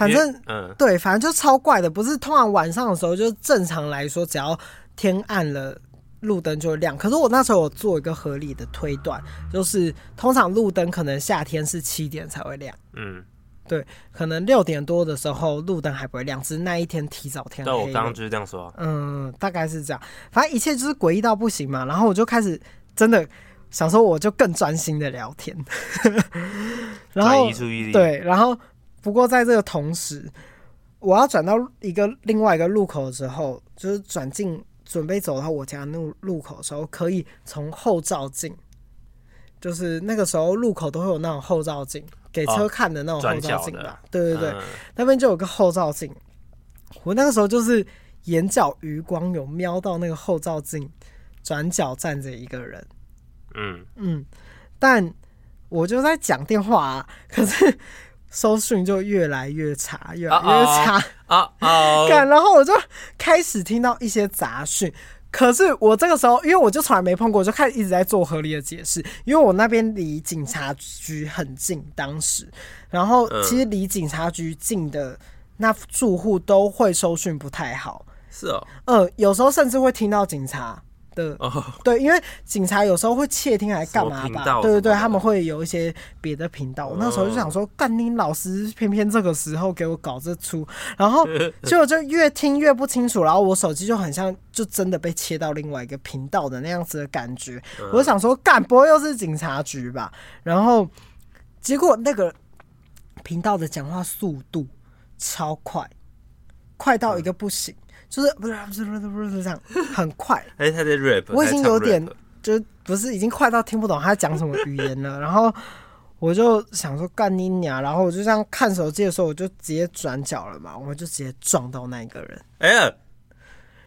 反正，嗯，对，反正就超怪的。不是通常晚上的时候，就正常来说，只要天暗了，路灯就会亮。可是我那时候有做一个合理的推断，就是通常路灯可能夏天是七点才会亮。嗯，对，可能六点多的时候路灯还不会亮，只是那一天提早天黑。对，我刚刚就是这样说啊。嗯，大概是这样。反正一切就是诡异到不行嘛。然后我就开始真的想说，我就更专心的聊天。然后。对，然后。不过在这个同时，我要转到一个另外一个路口的时候，就是转进准备走到我家那路路口的时候，可以从后照镜，就是那个时候路口都会有那种后照镜，给车看的那种后照镜吧？对对对，嗯、那边就有个后照镜。我那个时候就是眼角余光有瞄到那个后照镜转角站着一个人，嗯嗯，但我就在讲电话啊，可是。收讯就越来越差，越来越差啊啊！然后我就开始听到一些杂讯，可是我这个时候，因为我就从来没碰过，我就开始一直在做合理的解释。因为我那边离警察局很近，当时，然后其实离警察局近的那住户都会收讯不太好。是哦，嗯，有时候甚至会听到警察。的对，因为警察有时候会窃听还干嘛吧？对对对，他们会有一些别的频道。我那时候就想说，干你老师，偏偏这个时候给我搞这出，然后结果就越听越不清楚，然后我手机就很像就真的被切到另外一个频道的那样子的感觉。我就想说，干不会又是警察局吧？然后结果那个频道的讲话速度超快，快到一个不行。就是不是不是不是不是这样，很快。哎、欸，他在 rap，我已经有点就不是已经快到听不懂他讲什么语言了。然后我就想说干你娘，然后我就这样看手机的时候，我就直接转角了嘛，我就直接撞到那个人。哎呀，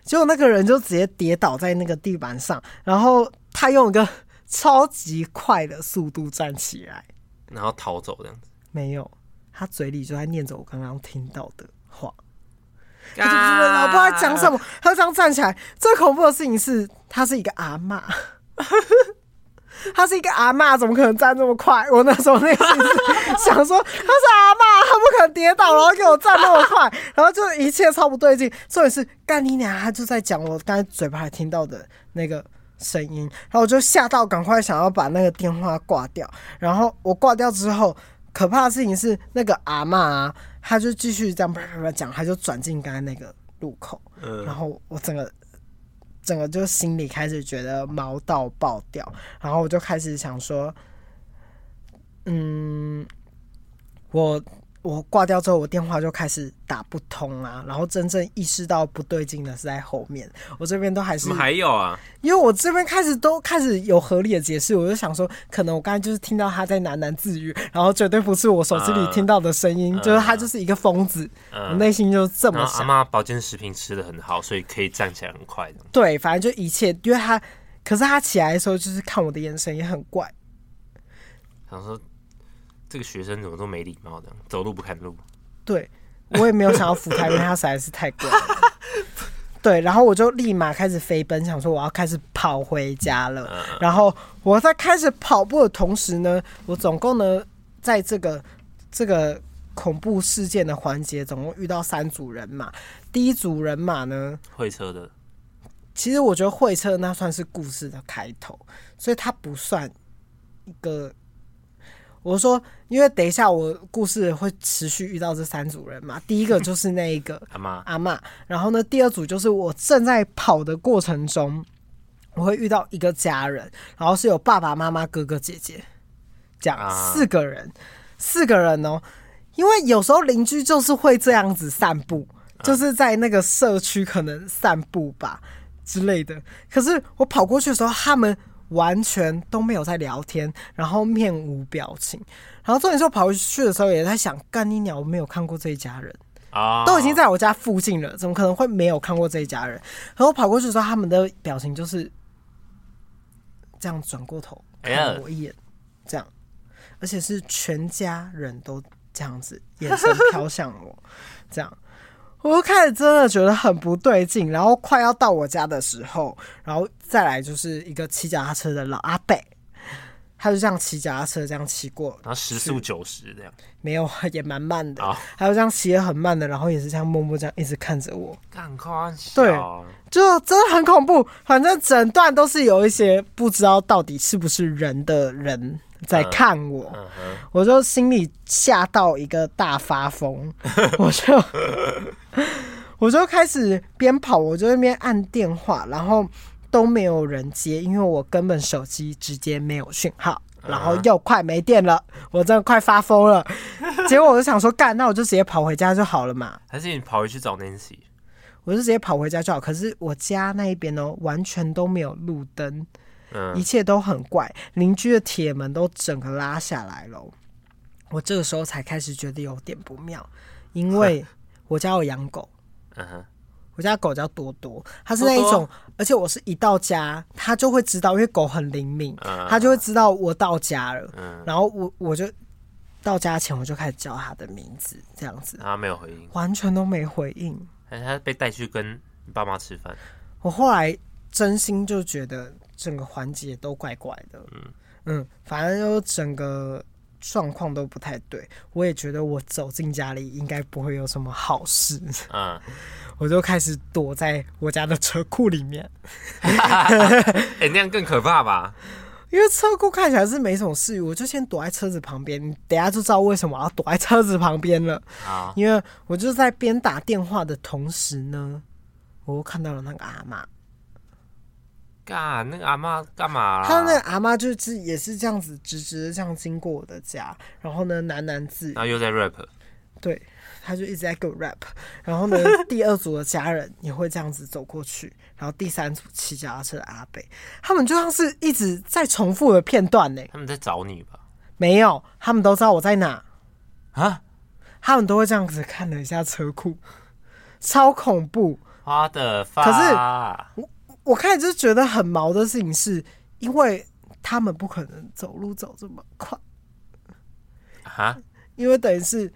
结果那个人就直接跌倒在那个地板上，然后他用一个超级快的速度站起来，然后逃走这样子。没有，他嘴里就在念着我刚刚听到的话。我就不知道，讲什么。他这样站起来，最恐怖的事情是，他是一个阿嬷，他是一个阿嬷，怎么可能站这么快？我那时候内心是想说，他是阿嬷，他不可能跌倒，然后给我站那么快，然后就一切超不对劲。重点是干你娘，他就在讲我刚才嘴巴还听到的那个声音，然后我就吓到，赶快想要把那个电话挂掉。然后我挂掉之后，可怕的事情是，那个阿嬷啊。她就继续这样啪啪啪讲，她就转进刚才那个路口，嗯、然后我整个整个就心里开始觉得毛到爆掉，然后我就开始想说，嗯，我。我挂掉之后，我电话就开始打不通啊，然后真正意识到不对劲的是在后面，我这边都还是。怎么还有啊？因为我这边开始都开始有合理的解释，我就想说，可能我刚才就是听到他在喃喃自语，然后绝对不是我手机里听到的声音，嗯、就是他就是一个疯子，嗯、我内心就这么想。阿妈保健食品吃的很好，所以可以站起来很快的。对，反正就一切，因为他，可是他起来的时候就是看我的眼神也很怪，想说。这个学生怎么都没礼貌的，走路不看路。对，我也没有想要扶他，因为他实在是太贵了。对，然后我就立马开始飞奔，想说我要开始跑回家了。然后我在开始跑步的同时呢，我总共呢，在这个这个恐怖事件的环节，总共遇到三组人马。第一组人马呢，会车的。其实我觉得会车那算是故事的开头，所以它不算一个。我说，因为等一下我故事会持续遇到这三组人嘛。第一个 就是那一个阿妈阿妈，然后呢，第二组就是我正在跑的过程中，我会遇到一个家人，然后是有爸爸妈妈、哥哥姐姐，这样四个人，四个人哦。因为有时候邻居就是会这样子散步，就是在那个社区可能散步吧之类的。可是我跑过去的时候，他们。完全都没有在聊天，然后面无表情。然后重点是我跑回去的时候，也在想干你鸟，我没有看过这一家人，啊，都已经在我家附近了，怎么可能会没有看过这一家人？然后我跑过去的时候，他们的表情就是这样转过头看我一眼，这样，而且是全家人都这样子眼神飘向我，这样，我就开始真的觉得很不对劲。然后快要到我家的时候，然后再来就是一个骑脚踏车的老阿伯。他就这样骑脚踏车，这样骑过，然后时速九十这样，没有，也蛮慢的。Oh. 还有这样骑得很慢的，然后也是这样默默这样一直看着我。干夸对，就真的很恐怖。反正整段都是有一些不知道到底是不是人的人在看我，uh, uh. 我就心里吓到一个大发疯，我就 我就开始边跑，我就在那边按电话，然后。都没有人接，因为我根本手机直接没有讯号，然后又快没电了，我真的快发疯了。结果我就想说，干，那我就直接跑回家就好了嘛。还是你跑回去找 Nancy？我就直接跑回家就好。可是我家那一边呢，完全都没有路灯，一切都很怪，邻居的铁门都整个拉下来了。我这个时候才开始觉得有点不妙，因为 我家有养狗。嗯哼。我家狗叫多多，它是那一种多多，而且我是一到家，它就会知道，因为狗很灵敏，它就会知道我到家了。嗯、然后我我就到家前，我就开始叫它的名字，这样子。它没有回应，完全都没回应。还是它被带去跟你爸妈吃饭？我后来真心就觉得整个环节都怪怪的。嗯嗯，反正就整个。状况都不太对，我也觉得我走进家里应该不会有什么好事。嗯，我就开始躲在我家的车库里面。哎、欸，那样更可怕吧？因为车库看起来是没什么事，我就先躲在车子旁边。你等下就知道为什么我要躲在车子旁边了。啊，因为我就在边打电话的同时呢，我又看到了那个阿嬷。干那个阿妈干嘛？他那个阿妈就是也是这样子直直的这样经过我的家，然后呢喃喃自语，然后又在 rap，对，他就一直在给我 rap，然后呢第二组的家人也会这样子走过去，然后第三组骑脚踏车的阿北，他们就像是一直在重复的片段呢。他们在找你吧？没有，他们都知道我在哪。啊，他们都会这样子看了一下车库，超恐怖，花的发，可是我开始就觉得很毛的事情是，因为他们不可能走路走这么快，啊，因为等于是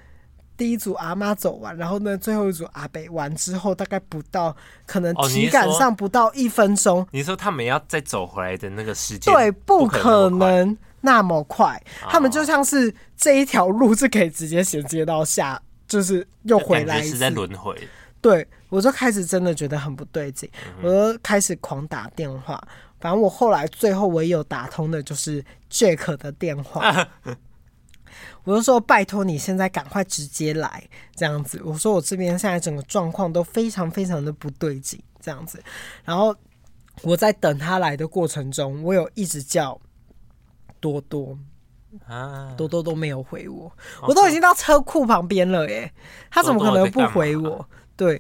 第一组阿妈走完，然后呢，最后一组阿北完之后，大概不到，可能体感上不到一分钟。你说他们要再走回来的那个时间，对，不可能那么快。他们就像是这一条路是可以直接衔接到下，就是又回来一次，是在轮回。对，我就开始真的觉得很不对劲，我就开始狂打电话。反正我后来最后唯有打通的就是 Jack 的电话，我就说拜托你现在赶快直接来这样子。我说我这边现在整个状况都非常非常的不对劲这样子。然后我在等他来的过程中，我有一直叫多多，啊多多都没有回我，我都已经到车库旁边了耶，他怎么可能不回我？对，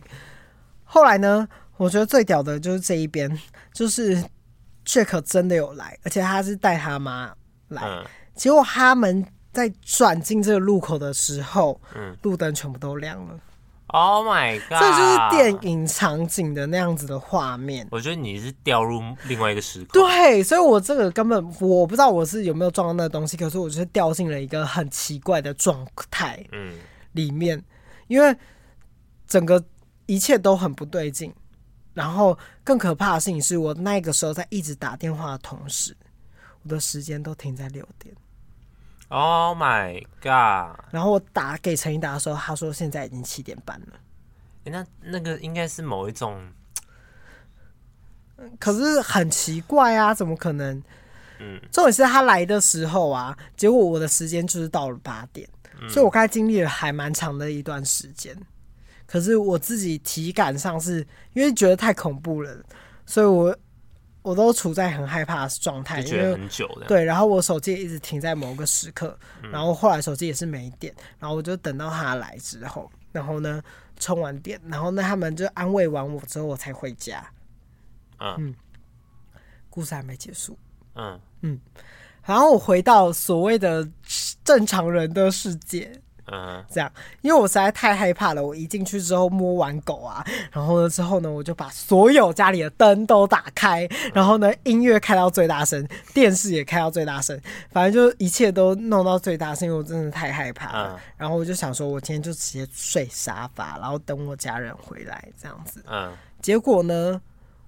后来呢？我觉得最屌的就是这一边，就是 Jack 真的有来，而且他是带他妈来。嗯。结果他们在转进这个路口的时候，嗯，路灯全部都亮了。Oh my god！这就是电影场景的那样子的画面。我觉得你是掉入另外一个时空。对，所以我这个根本我不知道我是有没有撞到那个东西，可是我就是掉进了一个很奇怪的状态，嗯，里面，因为。整个一切都很不对劲，然后更可怕的事情是我那个时候在一直打电话的同时，我的时间都停在六点。Oh my god！然后我打给陈一达的时候，他说现在已经七点半了。欸，那那个应该是某一种，可是很奇怪啊，怎么可能？嗯，重点是他来的时候啊，结果我的时间就是到了八点，嗯，所以我刚才经历了还蛮长的一段时间。可是我自己体感上是因为觉得太恐怖了，所以我我都处在很害怕的状态，觉得很久的。对，然后我手机也一直停在某个时刻，然后后来手机也是没电，然后我就等到他来之后，然后呢充完电，然后呢他们就安慰完我之后，我才回家。嗯，故事还没结束。嗯嗯，然后我回到所谓的正常人的世界。嗯，这样，因为我实在太害怕了。我一进去之后摸完狗啊，然后呢之后呢，我就把所有家里的灯都打开，然后呢音乐开到最大声，电视也开到最大声，反正就一切都弄到最大声，因为我真的太害怕了。嗯、然后我就想说，我今天就直接睡沙发，然后等我家人回来这样子。嗯，结果呢，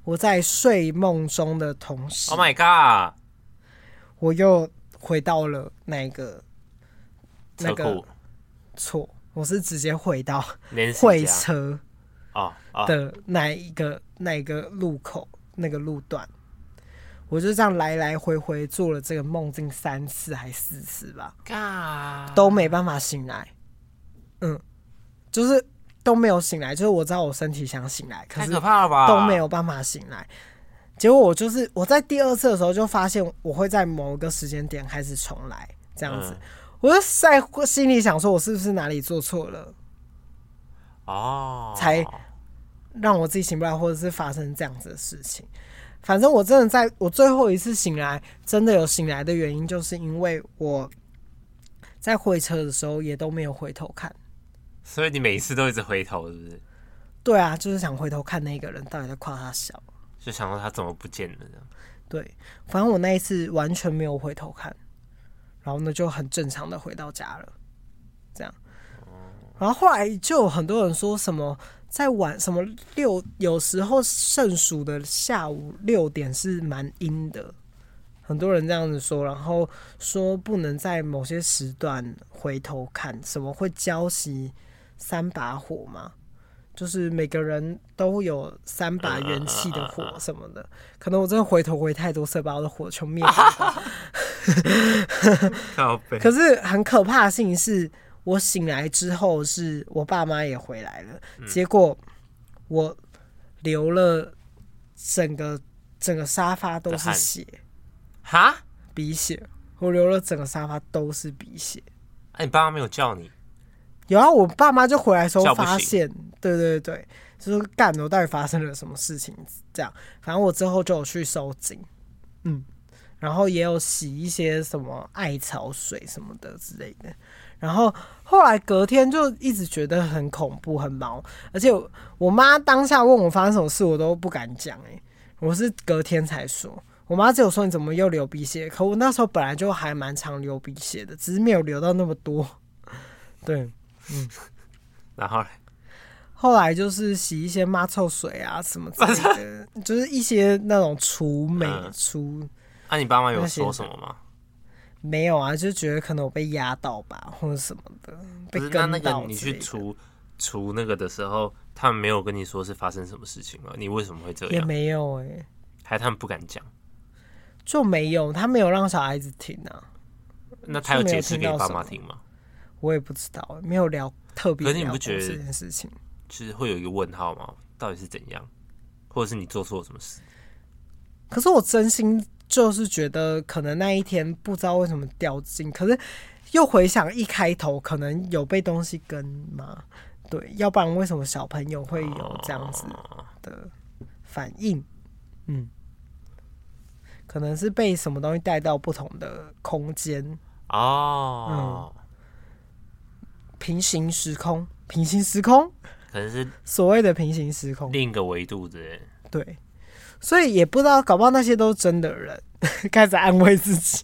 我在睡梦中的同时，Oh my God，我又回到了那个那个。错，我是直接回到会车啊的那一个那一个路口那个路段，我就这样来来回回做了这个梦境三次还四次吧，都没办法醒来。嗯，就是都没有醒来，就是我知道我身体想醒来，可是都没有办法醒来。结果我就是我在第二次的时候就发现我会在某个时间点开始重来，这样子。我就在心里想说，我是不是哪里做错了？哦，才让我自己醒不来，或者是发生这样子的事情。反正我真的在我最后一次醒来，真的有醒来的原因，就是因为我在会车的时候也都没有回头看。所以你每一次都一直回头，是不是？对啊，就是想回头看那个人到底在夸他小，就想到他怎么不见了这样。对，反正我那一次完全没有回头看。然后呢，就很正常的回到家了，这样。然后后来就有很多人说什么，在晚什么六，有时候盛暑的下午六点是蛮阴的，很多人这样子说。然后说不能在某些时段回头看，什么会浇熄三把火吗？就是每个人都有三把元气的火什么的，可能我真的回头回太多次，把我的火全灭。了。可是很可怕的事情是，我醒来之后，是我爸妈也回来了，结果我流了整个整个沙发都是血，哈，鼻血，我流了整个沙发都是鼻血。哎，你爸妈没有叫你？有啊，我爸妈就回来的时候发现，对对对，就是干，我到底发生了什么事情？这样，反正我之后就有去收惊，嗯，然后也有洗一些什么艾草水什么的之类的，然后后来隔天就一直觉得很恐怖、很毛，而且我，我妈当下问我发生什么事，我都不敢讲，哎，我是隔天才说，我妈只有说你怎么又流鼻血，可我那时候本来就还蛮常流鼻血的，只是没有流到那么多，对。嗯，然后后来就是洗一些抹臭水啊什么之类的，就是一些那种除霉除。那你爸妈有说什么吗？没有啊，就觉得可能我被压到吧，或者什么的。被跟到。那那个你去除除那个的时候，他们没有跟你说是发生什么事情吗？你为什么会这样？也没有哎、欸，还他们不敢讲，就没有，他没有让小孩子听啊。那他有解释给爸妈听吗？我也不知道，没有聊特别。可是你不觉得这件事情，其实会有一个问号吗？到底是怎样，或者是你做错了什么事？可是我真心就是觉得，可能那一天不知道为什么掉进，可是又回想一开头可能有被东西跟吗？对，要不然为什么小朋友会有这样子的反应？嗯，可能是被什么东西带到不同的空间哦。嗯平行时空，平行时空，可能是所谓的平行时空，另一个维度的。对，所以也不知道，搞不好那些都是真的人，开始安慰自己。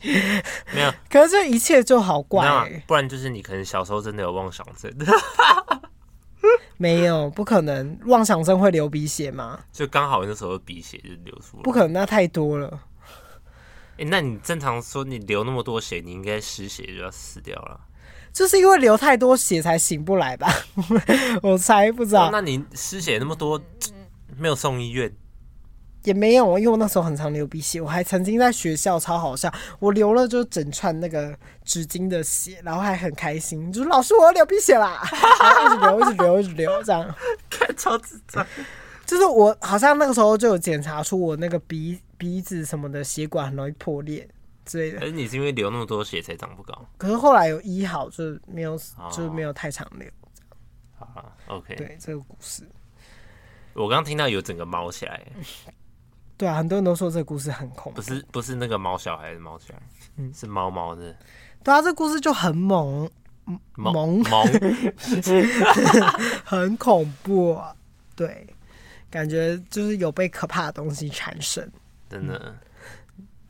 没有，可是这一切就好怪、欸，不然就是你可能小时候真的有妄想症。没有，不可能，妄想症会流鼻血吗？就刚好那时候鼻血就流出来，不可能，那太多了。哎、欸，那你正常说你流那么多血，你应该失血就要死掉了。就是因为流太多血才醒不来吧？我才不知道。那你失血那么多，没有送医院？也没有，因为我那时候很常流鼻血，我还曾经在学校超好笑，我流了就整串那个纸巾的血，然后还很开心，就是老师我要流鼻血啦，然后一直流一直流一直流这样，看超智障。就是我好像那个时候就有检查出我那个鼻鼻子什么的血管很容易破裂。之类的，而你是因为流那么多血才长不高。可是后来有医好，就没有，哦、就没有太长流。好啊，OK。对这个故事，我刚刚听到有整个猫起来。对啊，很多人都说这个故事很恐怖。不是，不是那个猫小孩的猫起来，嗯，是猫猫的。对啊，这故事就很猛。猛猛，很恐怖啊。对，感觉就是有被可怕的东西缠身。真的，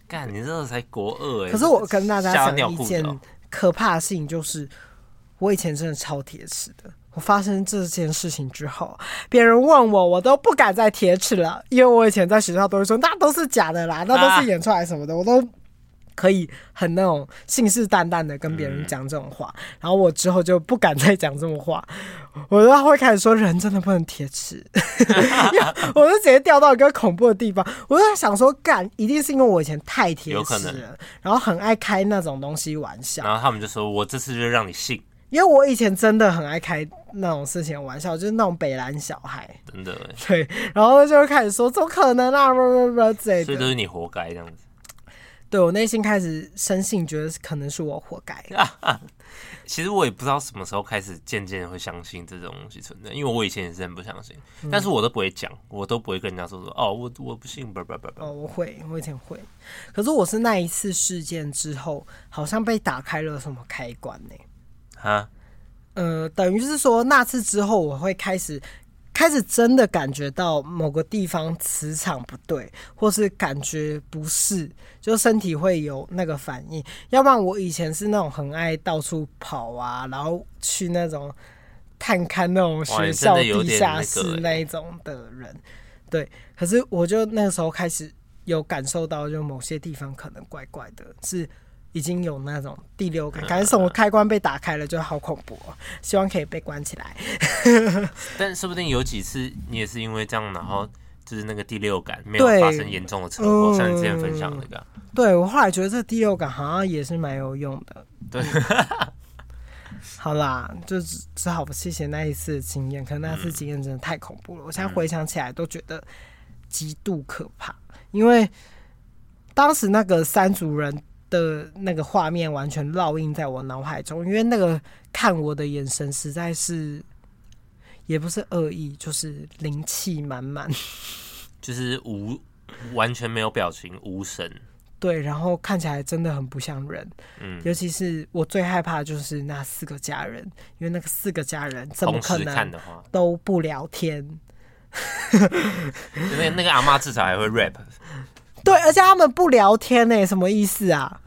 干、嗯、你这才国二哎、欸！可是我跟大家讲一件喔、可怕的事情，就是我以前真的超铁齿的。我发生这件事情之后，别人问我，我都不敢再铁齿了，因为我以前在学校都会说那都是假的啦，那都是演出来什么的，啊、我都可以很那种信誓旦旦的跟别人讲这种话。嗯、然后我之后就不敢再讲这种话，我都会开始说人真的不能铁齿，我就直接掉到一个恐怖的地方。我就在想说，干一定是因为我以前太铁齿了，然后很爱开那种东西玩笑。然后他们就说我这次就让你信。因为我以前真的很爱开那种事情的玩笑，就是那种北兰小孩，真的对，然后就开始说怎么可能啊，不不不，之类的，所以都是你活该这样子。对，我内心开始深信，觉得可能是我活该。其实我也不知道什么时候开始渐渐会相信这种东西存在，因为我以前也是很不相信，嗯、但是我都不会讲，我都不会跟人家说说哦，我我不信，不不不不。哦，我会，我以前会，可是我是那一次事件之后，好像被打开了什么开关呢、欸？哈，呃，等于是说那次之后，我会开始开始真的感觉到某个地方磁场不对，或是感觉不适，就身体会有那个反应。要不然我以前是那种很爱到处跑啊，然后去那种探看那种学校地下室那一种的人。对，可是我就那个时候开始有感受到，就某些地方可能怪怪的，是。已经有那种第六感，感觉什么开关被打开了，就好恐怖哦。希望可以被关起来。但说不定有几次你也是因为这样，然后就是那个第六感没有发生严重的车祸，像你之前分享那个。对，我后来觉得这第六感好像也是蛮有用的。对，好啦，就只只好谢谢那一次的经验，可能那次经验真的太恐怖了。我现在回想起来都觉得极度可怕，因为当时那个三组人。的那个画面完全烙印在我脑海中，因为那个看我的眼神实在是，也不是恶意，就是灵气满满，就是无完全没有表情，无神。对，然后看起来真的很不像人。嗯，尤其是我最害怕的就是那四个家人，因为那个四个家人怎么可能都不聊天？那那个阿妈至少还会 rap。对，而且他们不聊天呢，什么意思啊？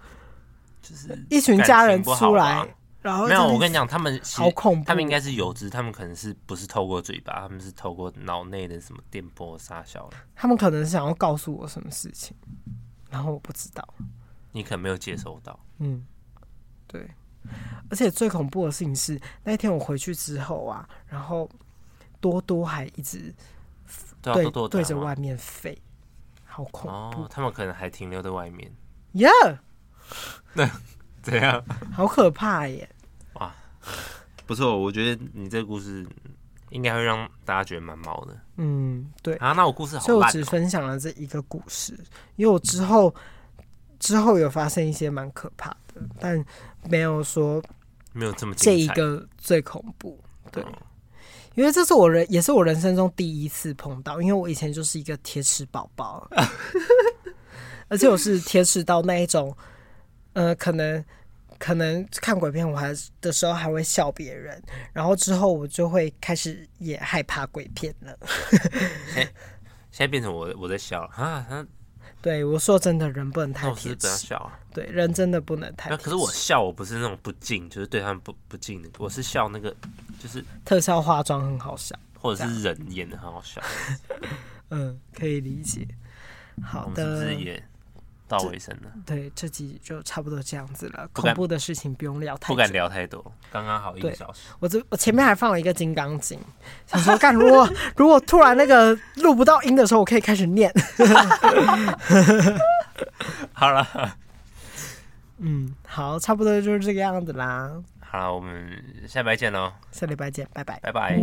就是一群家人出来，然后没有。我跟你讲，他们好恐怖，他们应该是油脂，他们可能是不是透过嘴巴，他们是透过脑内的什么电波杀小的。他们可能是想要告诉我什么事情，然后我不知道，你可能没有接收到。嗯，对。而且最恐怖的事情是，那天我回去之后啊，然后多多还一直对对，多多对着外面飞，好恐怖。哦，他们可能还停留在外面。Yeah。那怎样？好可怕耶！哇，不错，我觉得你这个故事应该会让大家觉得蛮毛的。嗯，对啊，那我故事好烂喔，所以我只分享了这一个故事，因为我之后之后有发生一些蛮可怕的，但没有说没有这么这一个最恐怖。对，因为这是我人也是我人生中第一次碰到，因为我以前就是一个铁齿宝宝，而且我是铁齿到那一种。呃，可能可能看鬼片，我还的时候还会笑别人，然后之后我就会开始也害怕鬼片了。现 现在变成我我在笑啊！啊对，我说真的，人不能太铁齿，笑啊！对，人真的不能太。可是我笑，我不是那种不敬，就是对他们不不敬的，我是笑那个就是特效化妆很好笑，或者是人演的很好笑。嗯，可以理解。好的。到尾声了，对，这集就差不多这样子了。恐怖的事情不用聊太，不敢聊太多，刚刚好一个小时。我这我前面还放了一个金刚经，想说干，如果如果突然那个录不到音的时候，我可以开始念。好了，嗯，好，差不多就是这个样子啦。好了，我们下礼拜见喽。下礼拜见，拜拜，拜拜。